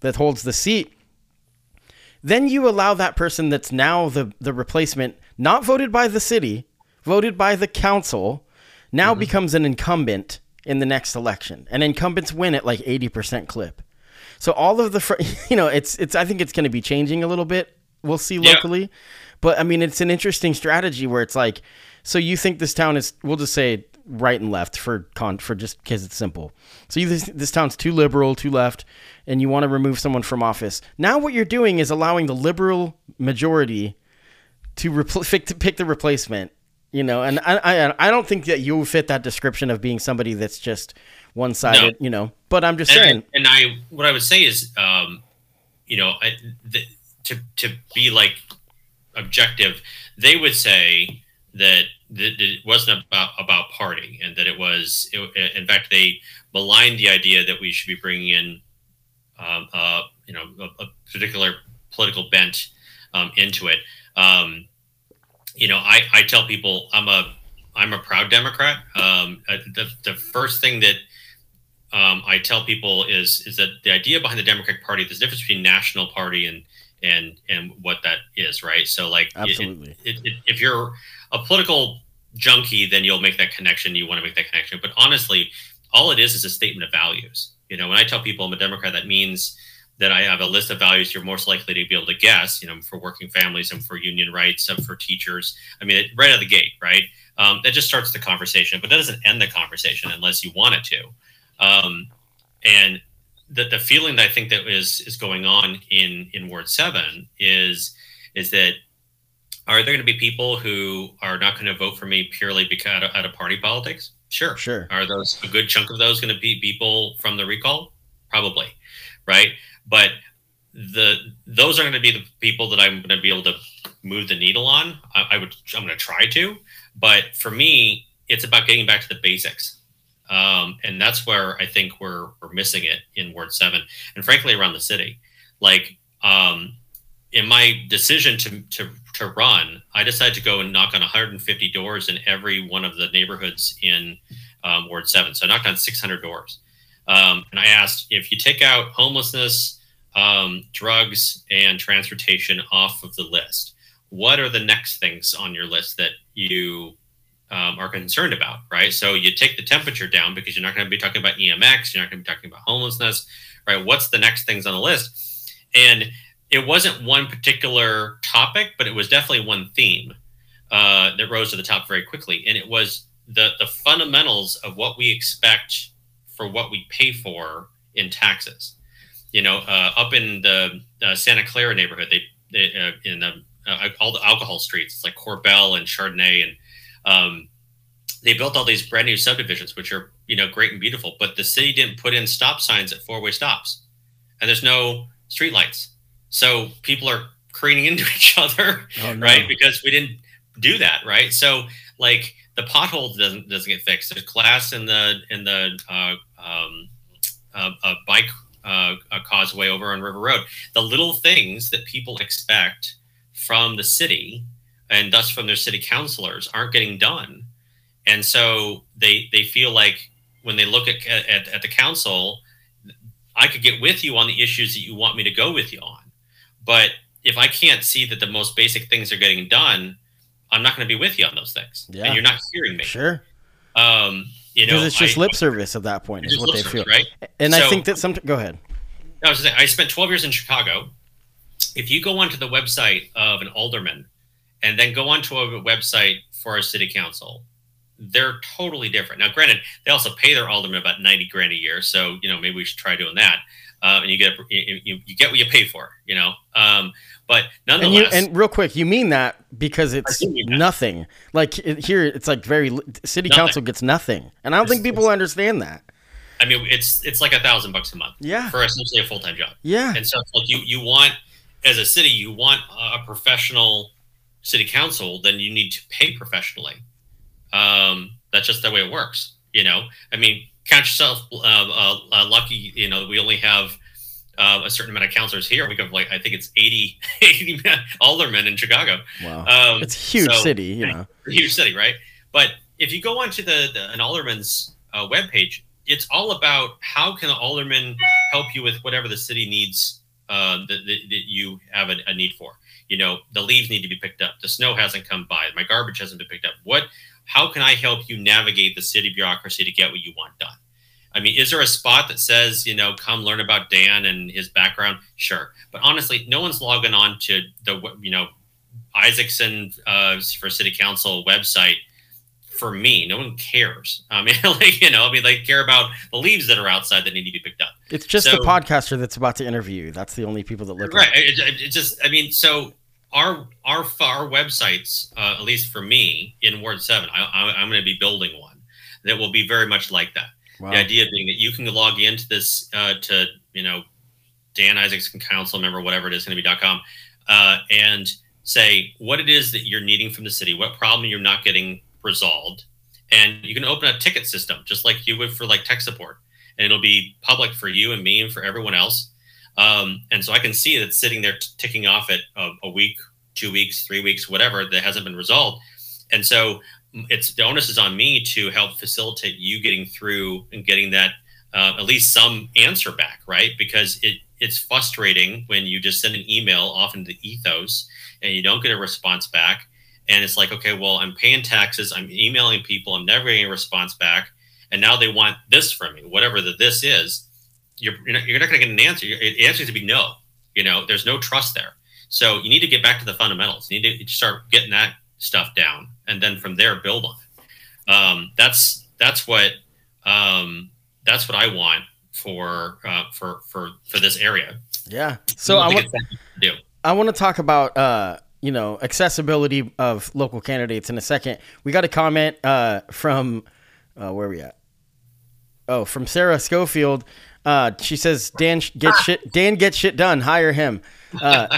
that holds the seat, then you allow that person that's now the the replacement, not voted by the city, voted by the council, now mm-hmm. becomes an incumbent in the next election, and incumbents win at like eighty percent clip. So all of the, fr- you know, it's it's. I think it's going to be changing a little bit. We'll see locally, yeah. but I mean, it's an interesting strategy where it's like, so you think this town is? We'll just say right and left for con for just because it's simple. So you, this, this town's too liberal, too left, and you want to remove someone from office. Now what you're doing is allowing the liberal majority to, repl- to pick the replacement you know, and I, I, I don't think that you fit that description of being somebody that's just one sided. No. You know, but I'm just and saying. And I, what I would say is, um, you know, I, the, to to be like objective, they would say that, that it wasn't about about party, and that it was. It, in fact, they maligned the idea that we should be bringing in, um, uh, you know, a, a particular political bent um, into it. Um, you know, I, I tell people I'm a I'm a proud Democrat. Um, uh, the, the first thing that um, I tell people is is that the idea behind the Democratic Party, there's a difference between national party and and and what that is, right? So like, absolutely, it, it, it, if you're a political junkie, then you'll make that connection. You want to make that connection, but honestly, all it is is a statement of values. You know, when I tell people I'm a Democrat, that means that I have a list of values you're most likely to be able to guess, you know, for working families and for union rights and for teachers. I mean, right out of the gate, right? Um, that just starts the conversation, but that doesn't end the conversation unless you want it to. Um, and the, the feeling that I think that is is going on in in Ward Seven is is that are there going to be people who are not going to vote for me purely because out of, out of party politics? Sure, sure. Are those a good chunk of those going to be people from the recall? Probably, right? But the those are going to be the people that I'm going to be able to move the needle on. I, I would I'm going to try to, but for me, it's about getting back to the basics, um, and that's where I think we're we're missing it in Ward Seven, and frankly around the city. Like um, in my decision to to to run, I decided to go and knock on 150 doors in every one of the neighborhoods in um, Ward Seven. So I knocked on 600 doors, um, and I asked if you take out homelessness um, drugs and transportation off of the list. What are the next things on your list that you um, are concerned about, right? So you take the temperature down because you're not going to be talking about EMX, you're not going to be talking about homelessness, right? What's the next things on the list? And it wasn't one particular topic, but it was definitely one theme uh, that rose to the top very quickly. And it was the the fundamentals of what we expect for what we pay for in taxes you know, uh, up in the uh, Santa Clara neighborhood, they, they uh, in the, uh, all the alcohol streets, it's like Corbel and Chardonnay, and um, they built all these brand new subdivisions, which are you know great and beautiful. But the city didn't put in stop signs at four way stops, and there's no street lights, so people are careening into each other, oh, no. right? Because we didn't do that, right? So like the pothole doesn't doesn't get fixed. There's glass in the in the uh, um, uh, bike uh, a causeway over on River Road. The little things that people expect from the city and thus from their city councilors aren't getting done. And so they they feel like when they look at, at, at the council, I could get with you on the issues that you want me to go with you on. But if I can't see that the most basic things are getting done, I'm not going to be with you on those things. Yeah. And you're not hearing me. Sure. Um, you know, because it's just I, lip service at that point is what they feel. Right. And so, I think that some, go ahead. I was saying, I spent 12 years in Chicago. If you go onto the website of an alderman and then go onto a website for a city council, they're totally different. Now, granted, they also pay their alderman about 90 grand a year. So, you know, maybe we should try doing that. Uh, and you get, you, you, get what you pay for, you know? Um, but nonetheless, and, you, and, real quick, you mean that because it's nothing. Like it, here, it's like very city nothing. council gets nothing, and I don't think people understand that. I mean, it's it's like a thousand bucks a month, yeah, for essentially a full time job, yeah. And so, like you you want as a city, you want a professional city council, then you need to pay professionally. Um, that's just the way it works, you know. I mean, count yourself uh, uh, uh, lucky, you know. We only have uh, a certain amount of counselors here. We have like I think it's 80, 80 aldermen in Chicago. Wow, um, it's a huge so, city, you know, huge city, right? But if you go onto the, the an alderman's uh, webpage, it's all about how can the alderman help you with whatever the city needs uh, that, that, that you have a, a need for. You know, the leaves need to be picked up. The snow hasn't come by. My garbage hasn't been picked up. What? How can I help you navigate the city bureaucracy to get what you want done? I mean, is there a spot that says, you know, come learn about Dan and his background? Sure. But honestly, no one's logging on to the, you know, Isaacson uh, for City Council website for me. No one cares. I mean, like, you know, I mean, they care about the leaves that are outside that need to be picked up. It's just so, the podcaster that's about to interview you. That's the only people that look right. It, it, it, just, I mean, so our our our websites, uh, at least for me in Ward Seven, I, I, I'm going to be building one that will be very much like that. Wow. The idea being that you can log into this uh, to you know Dan Isaacson Council member, whatever it is going to be .com, uh, and say what it is that you're needing from the city, what problem you're not getting resolved, and you can open a ticket system just like you would for like tech support, and it'll be public for you and me and for everyone else. Um, and so I can see that sitting there t- ticking off at a, a week, two weeks, three weeks, whatever that hasn't been resolved. And so it's the onus is on me to help facilitate you getting through and getting that uh, at least some answer back, right? Because it it's frustrating when you just send an email off into the ethos and you don't get a response back, and it's like, okay, well, I'm paying taxes, I'm emailing people, I'm never getting a response back, and now they want this from me, whatever the this is. You're you're not, not going to get an answer. The answer is to be no. You know, there's no trust there. So you need to get back to the fundamentals. You need to start getting that stuff down, and then from there build on it. Um, that's that's what um, that's what I want for uh, for for for this area. Yeah. So I, I want do. I want to talk about uh, you know accessibility of local candidates in a second. We got a comment uh, from uh, where are we at? Oh, from Sarah Schofield. Uh, she says Dan get shit. Dan get shit done. Hire him. Uh,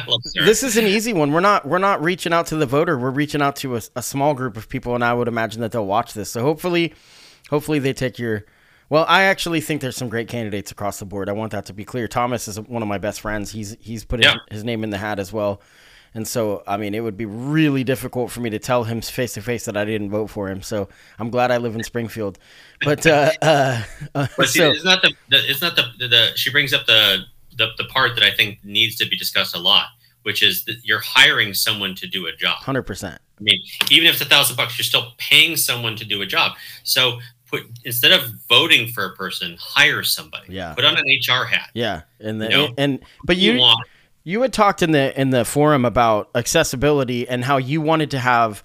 this is an easy one. We're not we're not reaching out to the voter. We're reaching out to a, a, small group of people, and I would imagine that they'll watch this. So hopefully, hopefully they take your. Well, I actually think there's some great candidates across the board. I want that to be clear. Thomas is one of my best friends. He's he's put yeah. his, his name in the hat as well. And so, I mean, it would be really difficult for me to tell him face to face that I didn't vote for him. So I'm glad I live in Springfield. But, uh, uh, uh but see, so, it's not the, the, it's not the, the, the, she brings up the, the, the part that I think needs to be discussed a lot, which is that you're hiring someone to do a job. 100%. I mean, even if it's a thousand bucks, you're still paying someone to do a job. So put instead of voting for a person, hire somebody. Yeah. Put on an HR hat. Yeah. And then, you know, and but you, you want you had talked in the in the forum about accessibility and how you wanted to have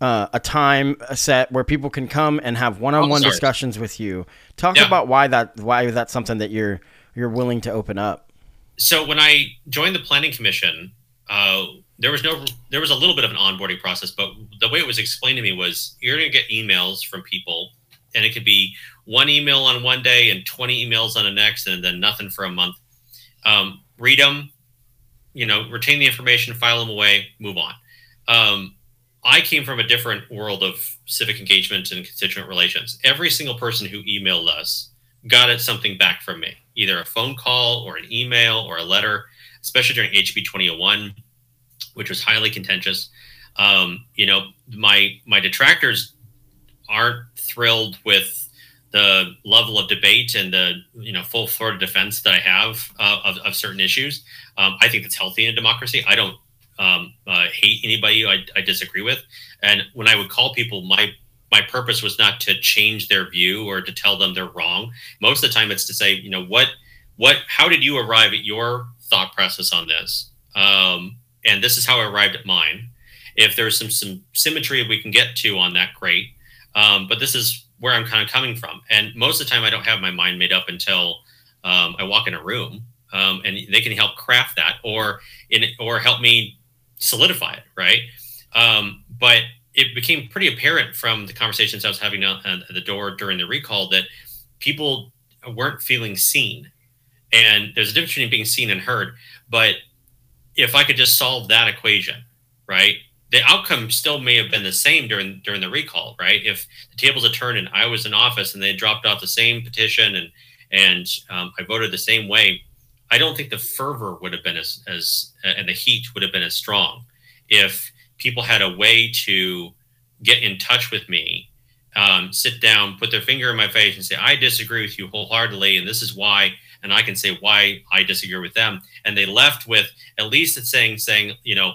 uh, a time set where people can come and have one-on-one oh, discussions with you. Talk yeah. about why that why that's something that you're you're willing to open up. So when I joined the planning commission, uh, there was no there was a little bit of an onboarding process, but the way it was explained to me was you're going to get emails from people, and it could be one email on one day and 20 emails on the next, and then nothing for a month. Um, read them, you know, retain the information, file them away, move on. Um, I came from a different world of civic engagement and constituent relations. Every single person who emailed us got something back from me, either a phone call or an email or a letter, especially during HB 2001 which was highly contentious. Um, you know, my my detractors aren't thrilled with the level of debate and the you know full Florida defense that I have uh, of, of certain issues. Um, I think that's healthy in a democracy. I don't um, uh, hate anybody I, I, disagree with. And when I would call people, my my purpose was not to change their view or to tell them they're wrong. Most of the time, it's to say, you know, what what how did you arrive at your thought process on this? Um, and this is how I arrived at mine. If there's some some symmetry we can get to on that, great. Um, but this is where I'm kind of coming from. And most of the time, I don't have my mind made up until um, I walk in a room, um, and they can help craft that, or in or help me solidify it, right? Um, but it became pretty apparent from the conversations I was having at the door during the recall that people weren't feeling seen, and there's a difference between being seen and heard. But if I could just solve that equation, right? the outcome still may have been the same during during the recall, right? If the tables had turned and I was in office and they dropped off the same petition and and um, I voted the same way, I don't think the fervor would have been as as and the heat would have been as strong if people had a way to get in touch with me, um, sit down, put their finger in my face, and say, "I disagree with you wholeheartedly, and this is why." And I can say why I disagree with them, and they left with at least it's saying saying you know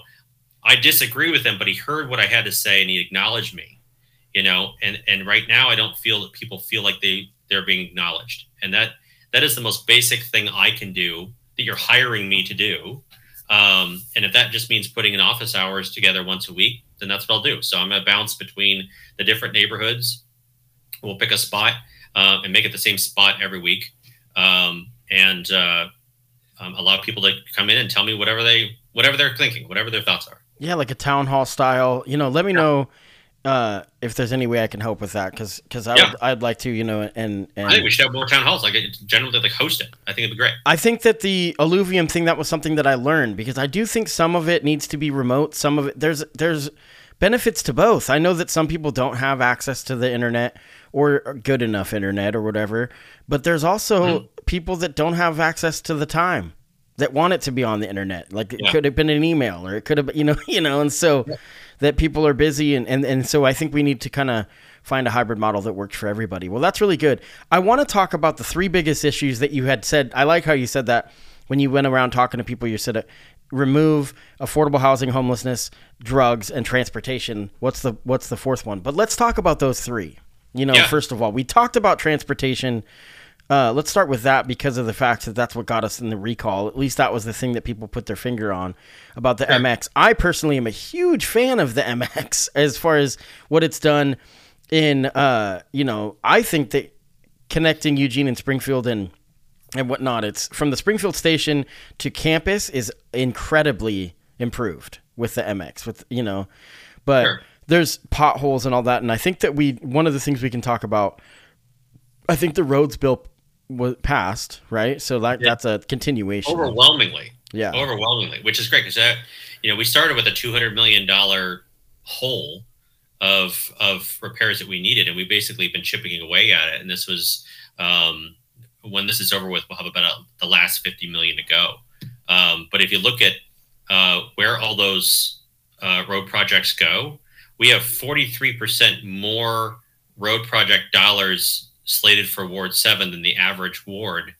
I disagree with him, but he heard what I had to say and he acknowledged me. You know, and and right now I don't feel that people feel like they they're being acknowledged, and that that is the most basic thing I can do that you're hiring me to do. Um, and if that just means putting in office hours together once a week, then that's what I'll do. So I'm gonna bounce between the different neighborhoods. We'll pick a spot uh, and make it the same spot every week, um, and uh, um, allow people to come in and tell me whatever they whatever they're thinking, whatever their thoughts are. Yeah, like a town hall style. You know, let me yeah. know uh, if there's any way I can help with that because because I yeah. would, I'd like to you know and, and I think we should have more town halls like generally like host it. I think it'd be great. I think that the alluvium thing that was something that I learned because I do think some of it needs to be remote. Some of it there's there's benefits to both. I know that some people don't have access to the internet or good enough internet or whatever, but there's also mm. people that don't have access to the time that want it to be on the internet. Like it yeah. could have been an email or it could have been, you know, you know, and so yeah. That people are busy and, and, and so I think we need to kind of find a hybrid model that works for everybody. Well, that's really good. I want to talk about the three biggest issues that you had said. I like how you said that when you went around talking to people, you said it, remove affordable housing, homelessness, drugs, and transportation. What's the what's the fourth one? But let's talk about those three. You know, yeah. first of all, we talked about transportation uh, let's start with that because of the fact that that's what got us in the recall. At least that was the thing that people put their finger on about the EMX. I personally am a huge fan of the EMX as far as what it's done in, uh, you know, I think that connecting Eugene and Springfield and and whatnot, it's from the Springfield station to campus is incredibly improved with the EMX. With you know, but sure. there's potholes and all that, and I think that we one of the things we can talk about. I think the roads bill was passed, right? So that yeah. that's a continuation. Overwhelmingly, yeah, overwhelmingly, which is great because that you know we started with a two hundred million dollar hole of of repairs that we needed, and we basically been chipping away at it. And this was um, when this is over with, we'll have about a, the last fifty million to go. Um, but if you look at uh, where all those uh, road projects go, we have forty three percent more road project dollars slated for Ward 7 than the average ward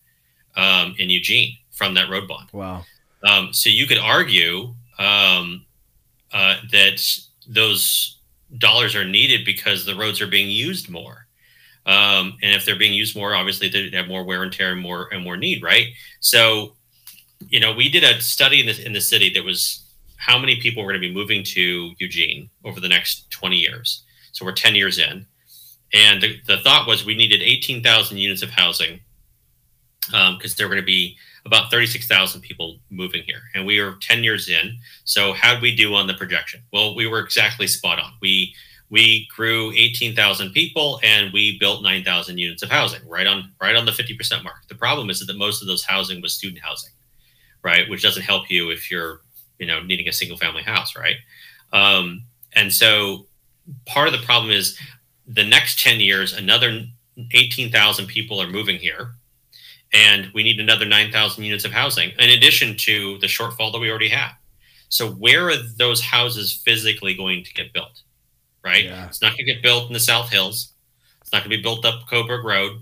um, in Eugene from that road bond. Wow. Um, so you could argue um, uh, that those dollars are needed because the roads are being used more. Um, and if they're being used more, obviously they have more wear and tear and more and more need, right? So, you know, we did a study in the in the city that was how many people were going to be moving to Eugene over the next 20 years. So we're 10 years in. And the, the thought was we needed 18,000 units of housing because um, there were going to be about 36,000 people moving here. And we were 10 years in. So how'd we do on the projection? Well, we were exactly spot on. We we grew 18,000 people and we built 9,000 units of housing right on right on the 50% mark. The problem is that most of those housing was student housing, right? Which doesn't help you if you're, you know, needing a single family house, right? Um, and so part of the problem is the next 10 years, another 18,000 people are moving here. And we need another 9,000 units of housing in addition to the shortfall that we already have. So where are those houses physically going to get built? Right? Yeah. It's not going to get built in the South Hills. It's not going to be built up Coburg Road.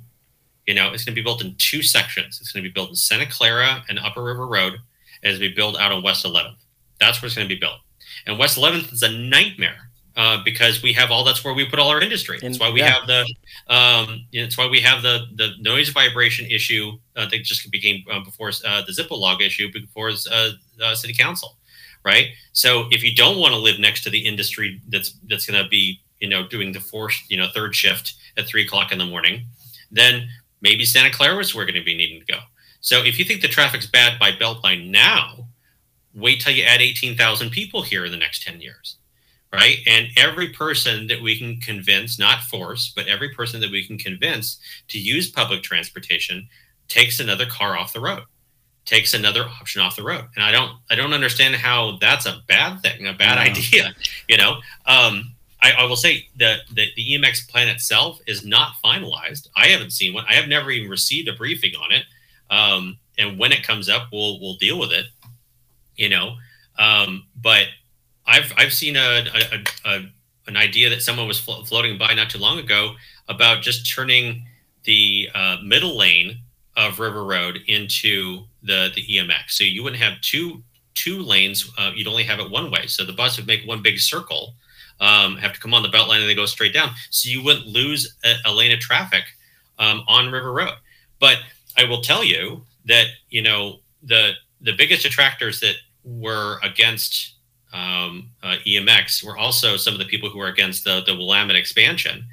You know, it's going to be built in two sections. It's going to be built in Santa Clara and Upper River Road, as we going to be built out on West 11th. That's where it's going to be built. And West 11th is a nightmare uh, because we have all that's where we put all our industry. That's why we yeah. have the um, it's why we have the the noise vibration issue uh, that just became uh, before uh, the Zip-O-Log issue before uh, uh, city council, right? So if you don't want to live next to the industry that's that's going to be you know doing the fourth you know third shift at three o'clock in the morning, then maybe Santa Clara is where we're going to be needing to go. So if you think the traffic's bad by Beltline now, wait till you add 18,000 people here in the next 10 years right? And every person that we can convince, not force, but every person that we can convince to use public transportation takes another car off the road, takes another option off the road. And I don't, I don't understand how that's a bad thing, a bad idea. You know, um, I, I, will say that the, the EMX plan itself is not finalized. I haven't seen one. I have never even received a briefing on it. Um, and when it comes up, we'll we'll deal with it. You know, um, but I've I've seen a, a, a an idea that someone was flo- floating by not too long ago about just turning the uh, middle lane of River Road into the the EMX. So you wouldn't have two two lanes. Uh, you'd only have it one way. So the bus would make one big circle, um, have to come on the belt line and then go straight down. So you wouldn't lose a, a lane of traffic um, on River Road. But I will tell you that you know the the biggest detractors that were against um, uh, EMX were also some of the people who were against the, the Willamette expansion.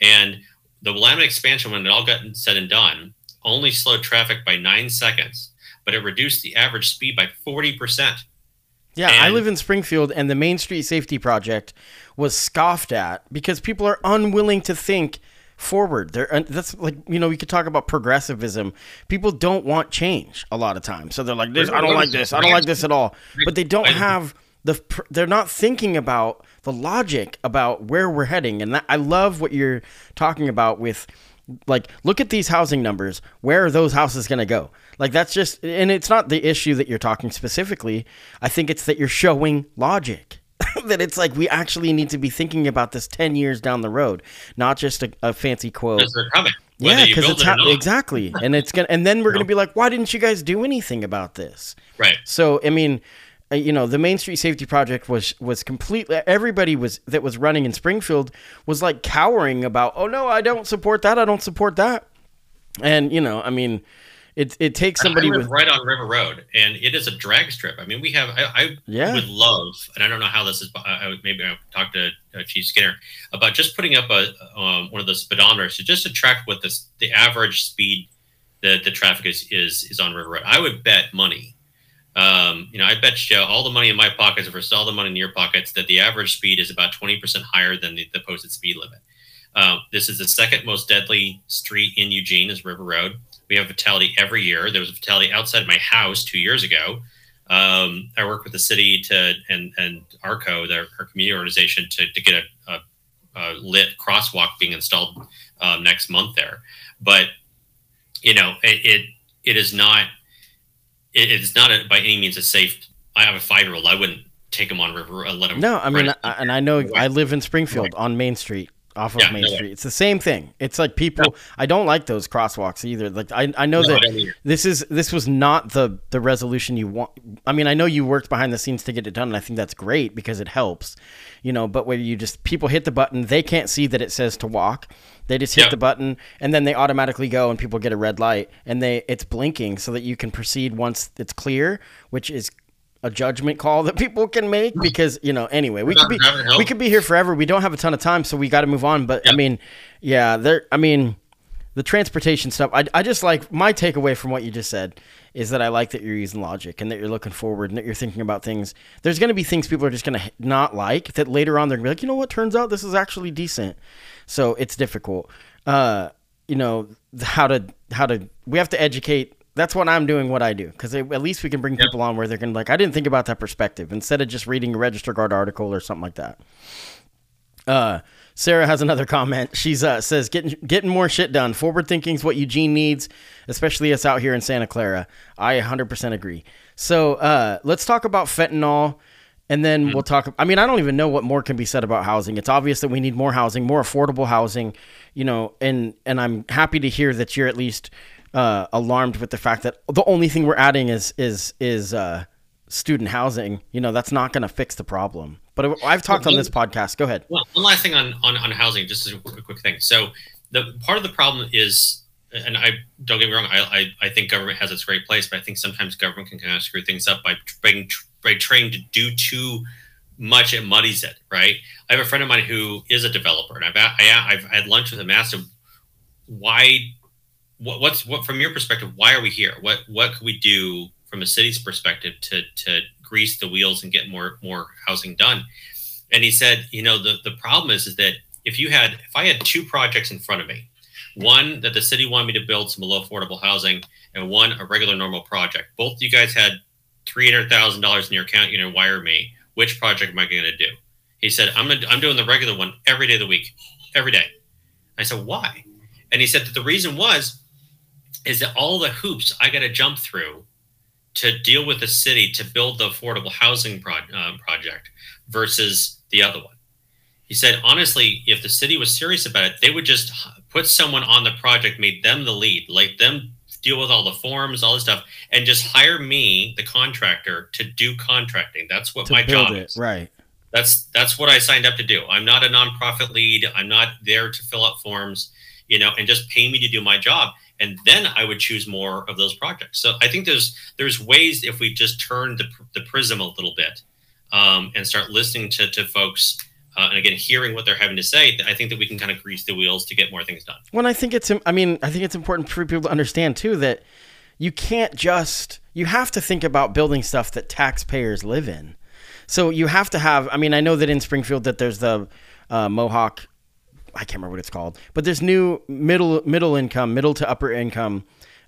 And the Willamette expansion, when it all got said and done, only slowed traffic by nine seconds, but it reduced the average speed by 40%. Yeah, and I live in Springfield, and the Main Street Safety Project was scoffed at because people are unwilling to think forward. They're that's like you know we could talk about progressivism. People don't want change a lot of times, so they're like, "This, I don't like this. I don't like this at all." But they don't have the they're not thinking about the logic about where we're heading. And that, I love what you're talking about with like look at these housing numbers. Where are those houses going to go? Like that's just and it's not the issue that you're talking specifically. I think it's that you're showing logic. That it's like we actually need to be thinking about this 10 years down the road not just a, a fancy quote. They're coming yeah because it's ha- exactly. And it's gonna and then we're gonna be like why didn't you guys do anything about this? Right. So i mean you know the main street safety project was was completely everybody was that was running in springfield was like cowering about oh no i don't support that i don't support that. And you know i mean it, it takes somebody with right on river road and it is a drag strip. I mean we have i, I yeah. would love and i don't know how this is I, would, maybe i'll talk to uh, chief skinner about just putting up a um, one of those speedometers to just to track what this the average speed that the traffic is is is on river road. I would bet money um, you know, I bet you all the money in my pockets versus all the money in your pockets that the average speed is about 20% higher than the, the posted speed limit. Uh, this is the second most deadly street in Eugene is River Road. We have a fatality every year. There was a fatality outside my house two years ago. Um, I work with the city to and and ARCO, their, our community organization, to, to get a, a, a lit crosswalk being installed um, next month there. But you know, it, it, it is not it, it's not a, by any means a safe. I have a five year old. I wouldn't take him on river. Uh, let him. No, I mean, I, and I know I live in Springfield right. on Main Street off of yeah, Main no Street. Way. It's the same thing. It's like people. No. I don't like those crosswalks either. Like I, I know no, that this is this was not the the resolution you want. I mean, I know you worked behind the scenes to get it done, and I think that's great because it helps. You know, but where you just people hit the button, they can't see that it says to walk. They just hit yep. the button and then they automatically go and people get a red light and they it's blinking so that you can proceed once it's clear, which is a judgment call that people can make because you know anyway we could be we could be here forever we don't have a ton of time so we got to move on but yep. i mean yeah there i mean the transportation stuff I, I just like my takeaway from what you just said is that i like that you're using logic and that you're looking forward and that you're thinking about things there's going to be things people are just going to not like that later on they're going to be like you know what turns out this is actually decent so it's difficult. Uh, you know how to how to we have to educate. That's what I'm doing. What I do because at least we can bring people on where they're gonna like. I didn't think about that perspective instead of just reading a register guard article or something like that. Uh, Sarah has another comment. She's uh, says getting getting more shit done. Forward thinking is what Eugene needs, especially us out here in Santa Clara. I 100% agree. So uh, let's talk about fentanyl. and then mm-hmm. we'll talk. I mean, I don't even know what more can be said about housing. It's obvious that we need more housing, more affordable housing, you know, and and I'm happy to hear that you're at least uh, alarmed with the fact that the only thing we're adding is is is uh, student housing. You know, that's not going to fix the problem. But I've talked well, on this podcast. Go ahead. Well, one last thing on on, on housing, just a quick thing. So the part of the problem is and I don't get me wrong, I, I, I think government has its great place, but I think sometimes government can kind of screw things up by being by trying to do too much. It muddies it, right? I have a friend of mine who is a developer, and I've I, have had lunch with him, asked him why, what, what's what from your perspective, why are we here? What what could we do from a city's perspective to to grease the wheels and get more more housing done? And he said, you know, the the problem is is that if you had if I had two projects in front of me one that the city wanted me to build some low affordable housing, and one a regular normal project. Both you guys had three hundred thousand dollars in your account. You know, wire me. Which project am I going to do? He said, "I'm gonna, I'm doing the regular one every day of the week, every day." I said, "Why?" And he said that the reason was is that all the hoops I got to jump through to deal with the city to build the affordable housing pro- uh, project versus the other one. He said, honestly, if the city was serious about it, they would just put someone on the project, made them the lead, like them deal with all the forms, all this stuff, and just hire me, the contractor, to do contracting. That's what my job it. is. Right. That's that's what I signed up to do. I'm not a nonprofit lead. I'm not there to fill out forms, you know, and just pay me to do my job. And then I would choose more of those projects. So I think there's there's ways if we just turn the, the prism a little bit um, and start listening to to folks uh, and again hearing what they're having to say i think that we can kind of grease the wheels to get more things done well i think it's i mean i think it's important for people to understand too that you can't just you have to think about building stuff that taxpayers live in so you have to have i mean i know that in springfield that there's the uh, mohawk i can't remember what it's called but this new middle middle income middle to upper income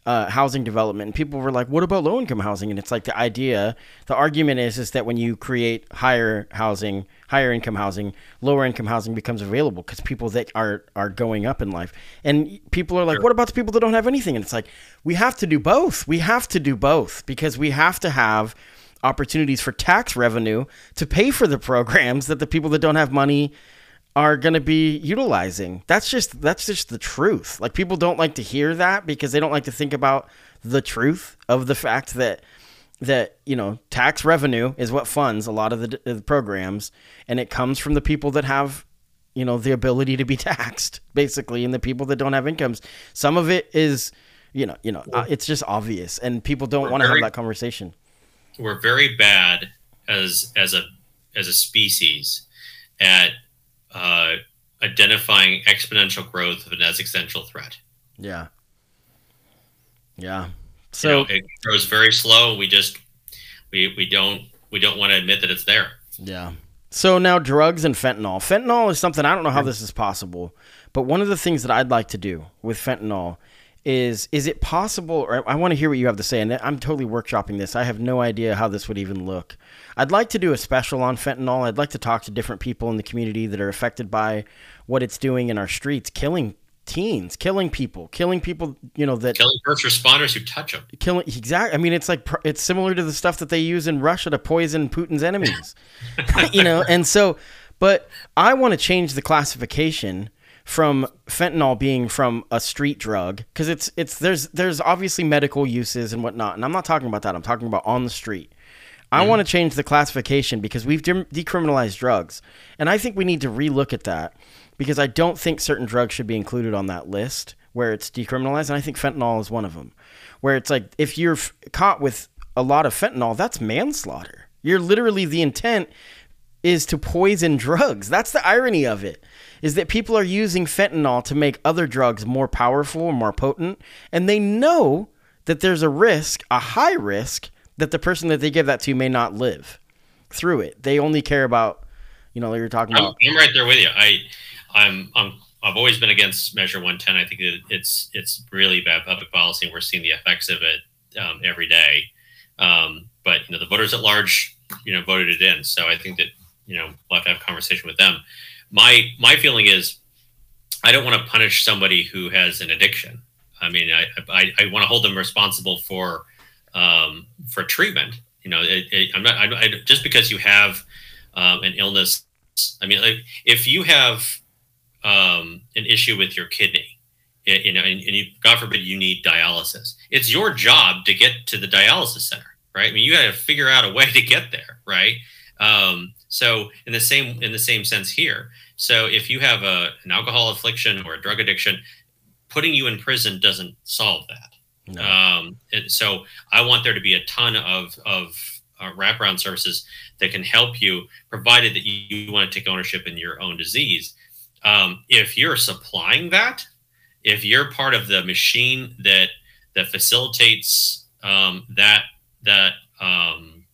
uh, housing development. And people were like, "What about low income housing?" And it's like the idea, the argument is, is that when you create higher housing, higher income housing, lower income housing becomes available because people that are are going up in life, and people are like, sure. "What about the people that don't have anything?" And it's like we have to do both. We have to do both because we have to have opportunities for tax revenue to pay for the programs that the people that don't have money are going to be utilizing. That's just that's just the truth. Like people don't like to hear that because they don't like to think about the truth of the fact that that you know tax revenue is what funds a lot of the, the programs and it comes from the people that have you know the ability to be taxed basically and the people that don't have incomes some of it is you know you know uh, it's just obvious and people don't want to have that conversation we're very bad as as a as a species at uh, identifying exponential growth of an existential threat. Yeah. Yeah. So you know, it grows very slow. We just we we don't we don't want to admit that it's there. Yeah. So now drugs and fentanyl. Fentanyl is something I don't know how this is possible, but one of the things that I'd like to do with fentanyl is is it possible or I want to hear what you have to say and I'm totally workshopping this. I have no idea how this would even look. I'd like to do a special on fentanyl. I'd like to talk to different people in the community that are affected by what it's doing in our streets, killing teens, killing people, killing people, you know, that killing first responders who touch them. Killing exactly. I mean, it's like it's similar to the stuff that they use in Russia to poison Putin's enemies. you know, and so but I want to change the classification from fentanyl being from a street drug because it's it's there's there's obviously medical uses and whatnot, and I'm not talking about that. I'm talking about on the street. I mm. want to change the classification because we've de- decriminalized drugs. And I think we need to relook at that because I don't think certain drugs should be included on that list where it's decriminalized. And I think fentanyl is one of them, where it's like if you're f- caught with a lot of fentanyl, that's manslaughter. You're literally the intent is to poison drugs. That's the irony of it. Is that people are using fentanyl to make other drugs more powerful, more potent, and they know that there's a risk, a high risk that the person that they give that to may not live through it. They only care about, you know, you're talking about. I'm, I'm right there with you. I, I'm, I'm, I've always been against Measure 110. I think that it's it's really bad public policy, and we're seeing the effects of it um, every day. Um, but you know, the voters at large, you know, voted it in. So I think that you know we'll have to have a conversation with them. My my feeling is, I don't want to punish somebody who has an addiction. I mean, I I, I want to hold them responsible for um, for treatment. You know, it, it, I'm not I, I, just because you have um, an illness. I mean, like if you have um, an issue with your kidney, you know, and, and you, God forbid you need dialysis, it's your job to get to the dialysis center, right? I mean, you got to figure out a way to get there, right? Um, so in the same in the same sense here. So if you have a, an alcohol affliction or a drug addiction, putting you in prison doesn't solve that. No. Um, and so I want there to be a ton of of uh, wraparound services that can help you, provided that you, you want to take ownership in your own disease. Um, if you're supplying that, if you're part of the machine that that facilitates um, that that um,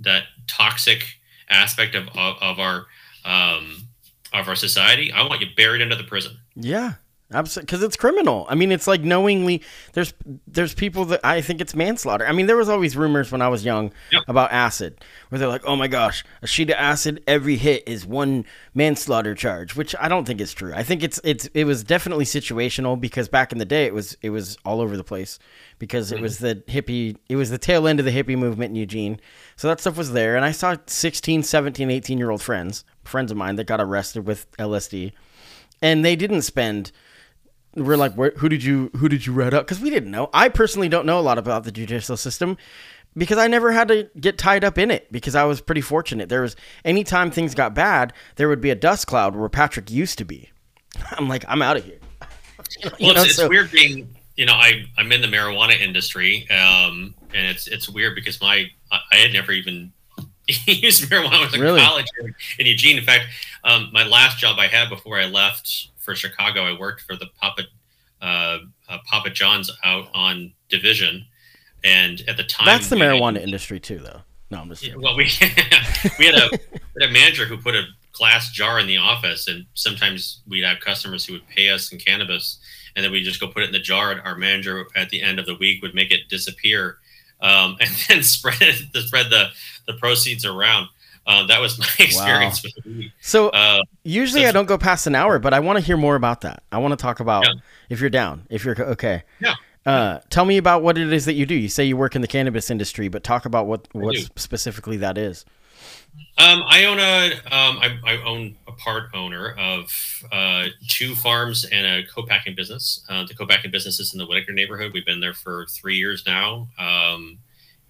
that toxic aspect of of, of our um, of our society, I want you buried under the prison. Yeah, Absolutely, because it's criminal. I mean, it's like knowingly. There's there's people that I think it's manslaughter. I mean, there was always rumors when I was young yep. about acid, where they're like, "Oh my gosh, a sheet of acid, every hit is one manslaughter charge," which I don't think is true. I think it's it's it was definitely situational because back in the day it was it was all over the place because mm-hmm. it was the hippie it was the tail end of the hippie movement in Eugene. So that stuff was there, and I saw 16, 17, 18 year old friends, friends of mine that got arrested with LSD, and they didn't spend we're like, who did you who did you write up? Because we didn't know. I personally don't know a lot about the judicial system because I never had to get tied up in it because I was pretty fortunate. There was anytime things got bad, there would be a dust cloud where Patrick used to be. I'm like, I'm out of here. well, you know, it's, so, it's, weird being, you know, I I'm in the marijuana industry, um, and it's it's weird because my I had never even used marijuana when I was in really? college in Eugene. In fact, um, my last job I had before I left for Chicago, I worked for the Papa uh, uh, Papa John's out on Division, and at the time that's the marijuana had, industry too, though. No, I'm just yeah, well, we we had a, we had a manager who put a glass jar in the office, and sometimes we'd have customers who would pay us in cannabis, and then we just go put it in the jar. And our manager at the end of the week would make it disappear, um, and then spread it, spread the the proceeds around. Uh, that was my experience wow. So uh, usually I don't go past an hour, but I want to hear more about that. I want to talk about yeah. if you're down, if you're okay. Yeah. Uh, tell me about what it is that you do. You say you work in the cannabis industry, but talk about what what specifically that is. Um, I own a um, I, I, own a part owner of uh, two farms and a co-packing business. Uh, the co-packing business is in the Whiteaker neighborhood. We've been there for three years now, um,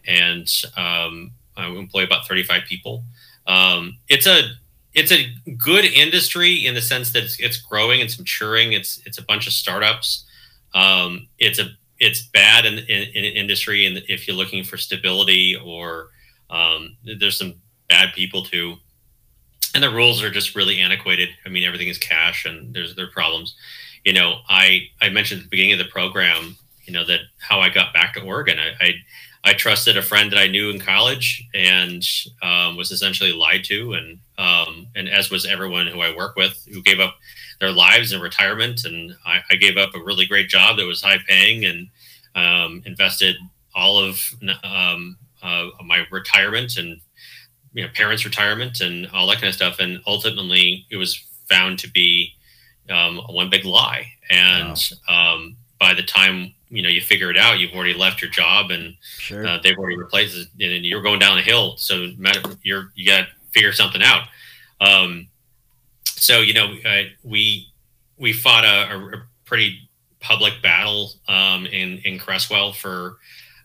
and um, I employ about 35 people. Um, it's a it's a good industry in the sense that it's, it's growing, it's maturing, it's it's a bunch of startups. Um, it's a it's bad in, in, in industry, and if you're looking for stability or um, there's some bad people too, and the rules are just really antiquated. I mean, everything is cash, and there's there are problems. You know, I I mentioned at the beginning of the program, you know, that how I got back to Oregon. I, I I trusted a friend that I knew in college and um, was essentially lied to, and um, and as was everyone who I work with, who gave up their lives in retirement, and I, I gave up a really great job that was high paying, and um, invested all of um, uh, my retirement and you know parents' retirement and all that kind of stuff, and ultimately it was found to be um, one big lie, and wow. By the time you know you figure it out you've already left your job and sure. uh, they've already replaced it and you're going down a hill. So you're you got to figure something out. Um, so you know uh, we we fought a, a pretty public battle um, in in Creswell for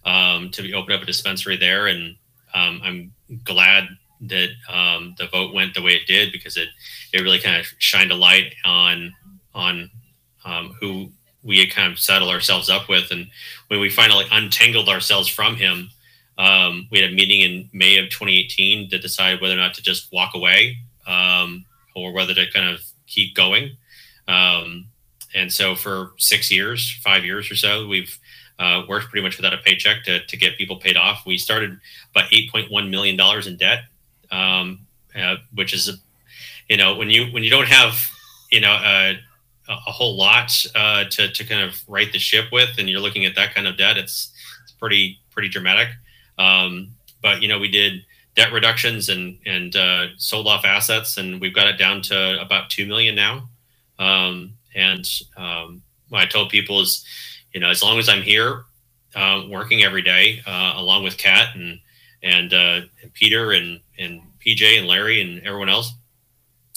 um, to open up a dispensary there. And um, I'm glad that um, the vote went the way it did because it it really kind of shined a light on on um, who we had kind of settled ourselves up with. And when we finally untangled ourselves from him, um, we had a meeting in May of 2018 to decide whether or not to just walk away um, or whether to kind of keep going. Um, and so for six years, five years or so, we've uh, worked pretty much without a paycheck to, to get people paid off. We started about $8.1 million in debt, um, uh, which is, you know, when you, when you don't have, you know, uh, a whole lot uh, to to kind of right the ship with, and you're looking at that kind of debt, it's it's pretty pretty dramatic. Um, but you know, we did debt reductions and and uh, sold off assets, and we've got it down to about two million now. Um, and um, what I told people is, you know, as long as I'm here uh, working every day, uh, along with Kat and and, uh, and Peter and and PJ and Larry and everyone else,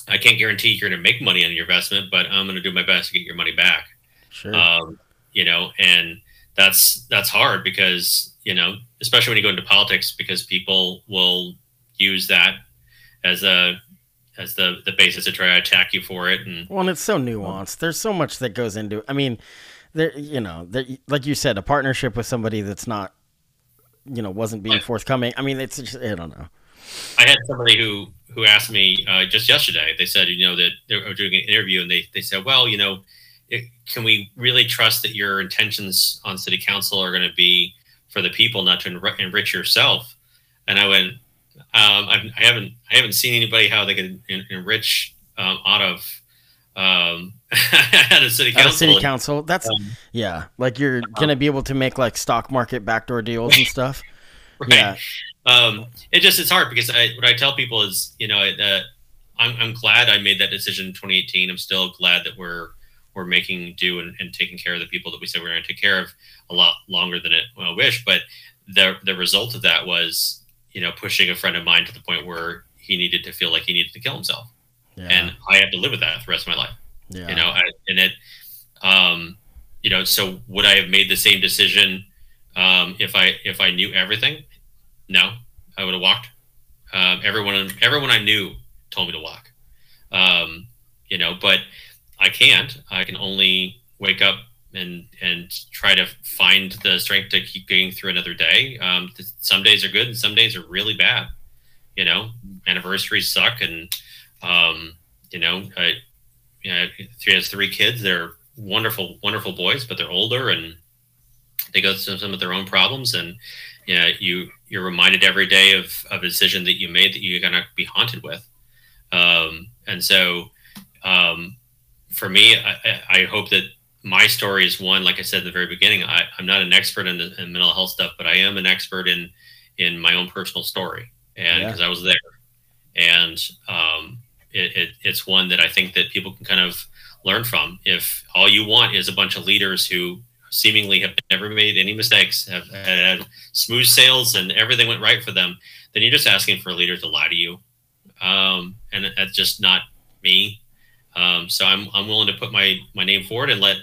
I can't guarantee you're going to make money on your investment, but I'm going to do my best to get your money back. Sure. Um, you know, and that's that's hard because you know, especially when you go into politics, because people will use that as a as the the basis to try to attack you for it. And well, and it's so nuanced. There's so much that goes into. I mean, there, you know, there, like you said, a partnership with somebody that's not, you know, wasn't being forthcoming. I mean, it's just, I don't know. I had somebody who who asked me uh, just yesterday. They said, you know, that they were doing an interview, and they they said, well, you know, it, can we really trust that your intentions on city council are going to be for the people, not to enrich yourself? And I went, um, I've, I haven't I haven't seen anybody how they can enrich um, out of um, at a city council. At a city council. That's um, yeah. Like you're gonna be able to make like stock market backdoor deals and stuff. right. Yeah. Um, it just it's hard because I, what I tell people is you know uh, I'm I'm glad I made that decision in 2018. I'm still glad that we're we're making do and, and taking care of the people that we said we are going to take care of a lot longer than it well, I wish. But the the result of that was you know pushing a friend of mine to the point where he needed to feel like he needed to kill himself, yeah. and I had to live with that the rest of my life. Yeah. You know, I, and it, um, you know, so would I have made the same decision um, if I if I knew everything? No, I would have walked. Um, everyone everyone I knew told me to walk. Um, you know, but I can't. I can only wake up and and try to find the strength to keep getting through another day. Um, some days are good and some days are really bad. You know, anniversaries suck, and um, you know, I, you know, he has three kids. They're wonderful, wonderful boys, but they're older and they go through some of their own problems. And you know, you you're reminded every day of, of a decision that you made that you're gonna be haunted with. Um, and so, um, for me, I, I, hope that my story is one. Like I said at the very beginning, I, am not an expert in, the, in mental health stuff, but I am an expert in in my own personal story, and because yeah. I was there, and um, it, it, it's one that I think that people can kind of learn from. If all you want is a bunch of leaders who seemingly have never made any mistakes, have had smooth sails, and everything went right for them, then you're just asking for a leader to lie to you, um, and that's just not me. Um, so I'm I'm willing to put my my name forward and let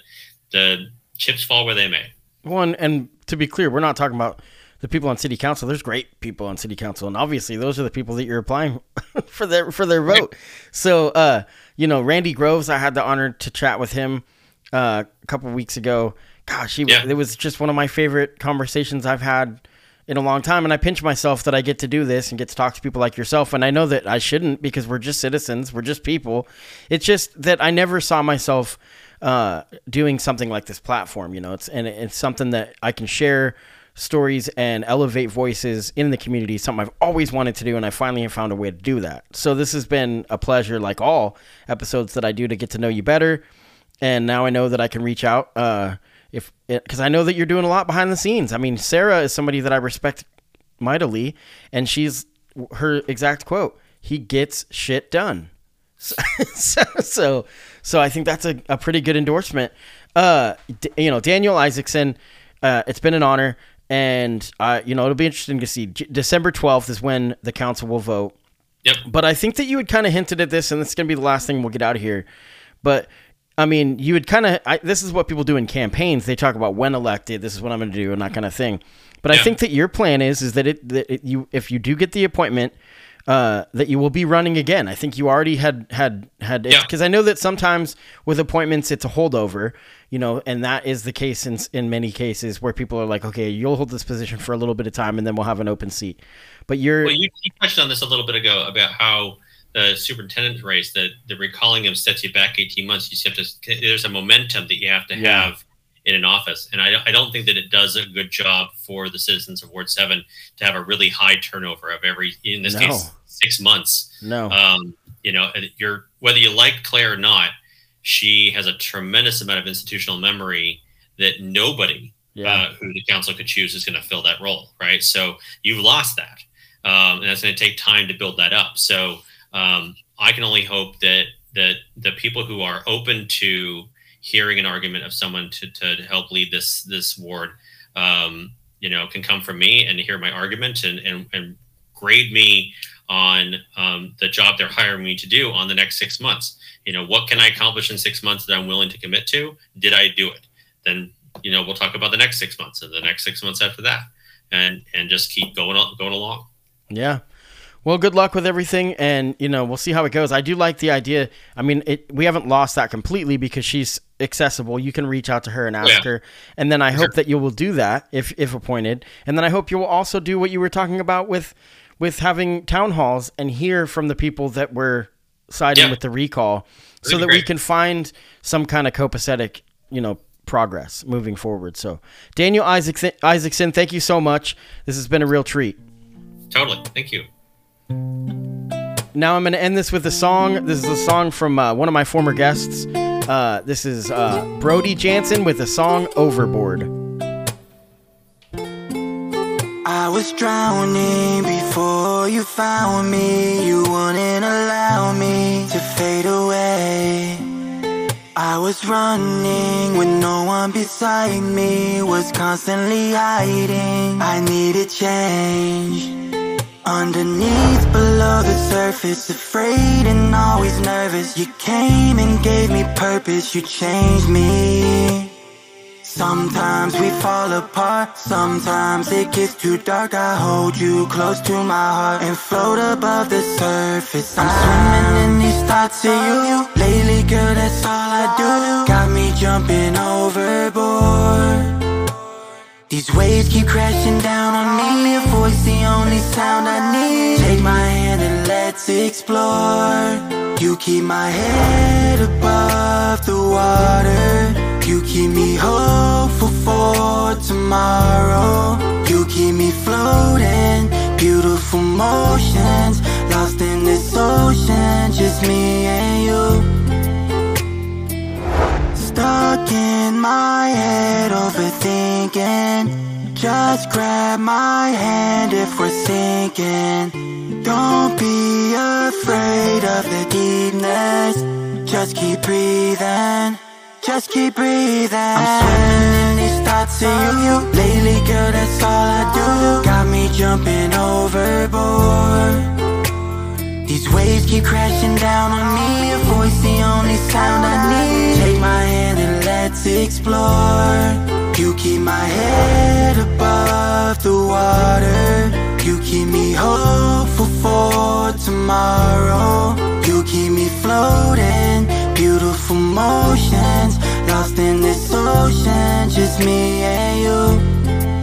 the chips fall where they may. One and to be clear, we're not talking about the people on city council. There's great people on city council, and obviously those are the people that you're applying for their for their vote. So, uh, you know, Randy Groves, I had the honor to chat with him uh, a couple weeks ago. Gosh, he, yeah. it was just one of my favorite conversations I've had in a long time, and I pinch myself that I get to do this and get to talk to people like yourself. And I know that I shouldn't because we're just citizens, we're just people. It's just that I never saw myself uh, doing something like this platform. You know, it's and it's something that I can share stories and elevate voices in the community something I've always wanted to do and I finally have found a way to do that. So this has been a pleasure like all episodes that I do to get to know you better and now I know that I can reach out uh, if cuz I know that you're doing a lot behind the scenes. I mean, Sarah is somebody that I respect mightily and she's her exact quote, he gets shit done. So so, so I think that's a, a pretty good endorsement. Uh, d- you know, Daniel Isaacson, uh, it's been an honor and uh, you know it'll be interesting to see. J- December twelfth is when the council will vote. Yep. But I think that you had kind of hinted at this, and this is gonna be the last thing we'll get out of here. But I mean, you would kind of. This is what people do in campaigns. They talk about when elected. This is what I'm going to do, and that kind of thing. But yeah. I think that your plan is is that it that it, you if you do get the appointment, uh, that you will be running again. I think you already had had had because yeah. I know that sometimes with appointments it's a holdover, you know, and that is the case in in many cases where people are like, okay, you'll hold this position for a little bit of time and then we'll have an open seat. But you're well, you, you touched on this a little bit ago about how the superintendent race, that the recalling him sets you back 18 months. You have to there's a momentum that you have to yeah. have in an office. And I, I don't think that it does a good job for the citizens of Ward 7 to have a really high turnover of every, in this no. case, six months. No. Um, you know, you're, whether you like Claire or not, she has a tremendous amount of institutional memory that nobody yeah. uh, who the council could choose is going to fill that role, right? So you've lost that. Um, and that's going to take time to build that up. So um, I can only hope that that the people who are open to hearing an argument of someone to, to help lead this this ward, um, you know, can come from me and hear my argument and, and, and grade me on um, the job they're hiring me to do on the next six months. You know, what can I accomplish in six months that I'm willing to commit to? Did I do it? Then you know we'll talk about the next six months and the next six months after that, and and just keep going going along. Yeah. Well, good luck with everything, and you know we'll see how it goes. I do like the idea. I mean, it, we haven't lost that completely because she's accessible. You can reach out to her and ask yeah. her, and then I hope that you will do that if if appointed, and then I hope you will also do what you were talking about with with having town halls and hear from the people that were siding yeah. with the recall, so that great. we can find some kind of copacetic, you know, progress moving forward. So, Daniel Isaacson, Isaacson, thank you so much. This has been a real treat. Totally, thank you. Now I'm going to end this with a song. This is a song from uh, one of my former guests. Uh, this is uh, Brody Jansen with the song Overboard. I was drowning before you found me. You wouldn't allow me to fade away. I was running with no one beside me. Was constantly hiding. I needed change. Underneath, below the surface Afraid and always nervous. You came and gave me purpose You changed me. Sometimes we fall apart Sometimes it gets too dark. I hold you close to my heart And float above the surface. I'm swimming in these thoughts of you. Lately, girl, that's all I do. Got me jumping overboard these waves keep crashing down on me. Your voice the only sound I need. Take my hand and let's explore. You keep my head above the water. You keep me hopeful for tomorrow. You keep me floating. Beautiful motions Lost in this ocean. Just me and you. Stuck in my head overthinking Just grab my hand if we're sinking Don't be afraid of the deepness. Just keep breathing. Just keep breathing. I'm swimming in these thoughts of you. Lately, girl, that's all I do. Got me jumping overboard. These waves keep crashing down on me. Your voice the only sound I need. Take my hand and let's explore. You keep my head above the water. You keep me hopeful for tomorrow. You keep me floating Beautiful motions Lost in this ocean Just me and you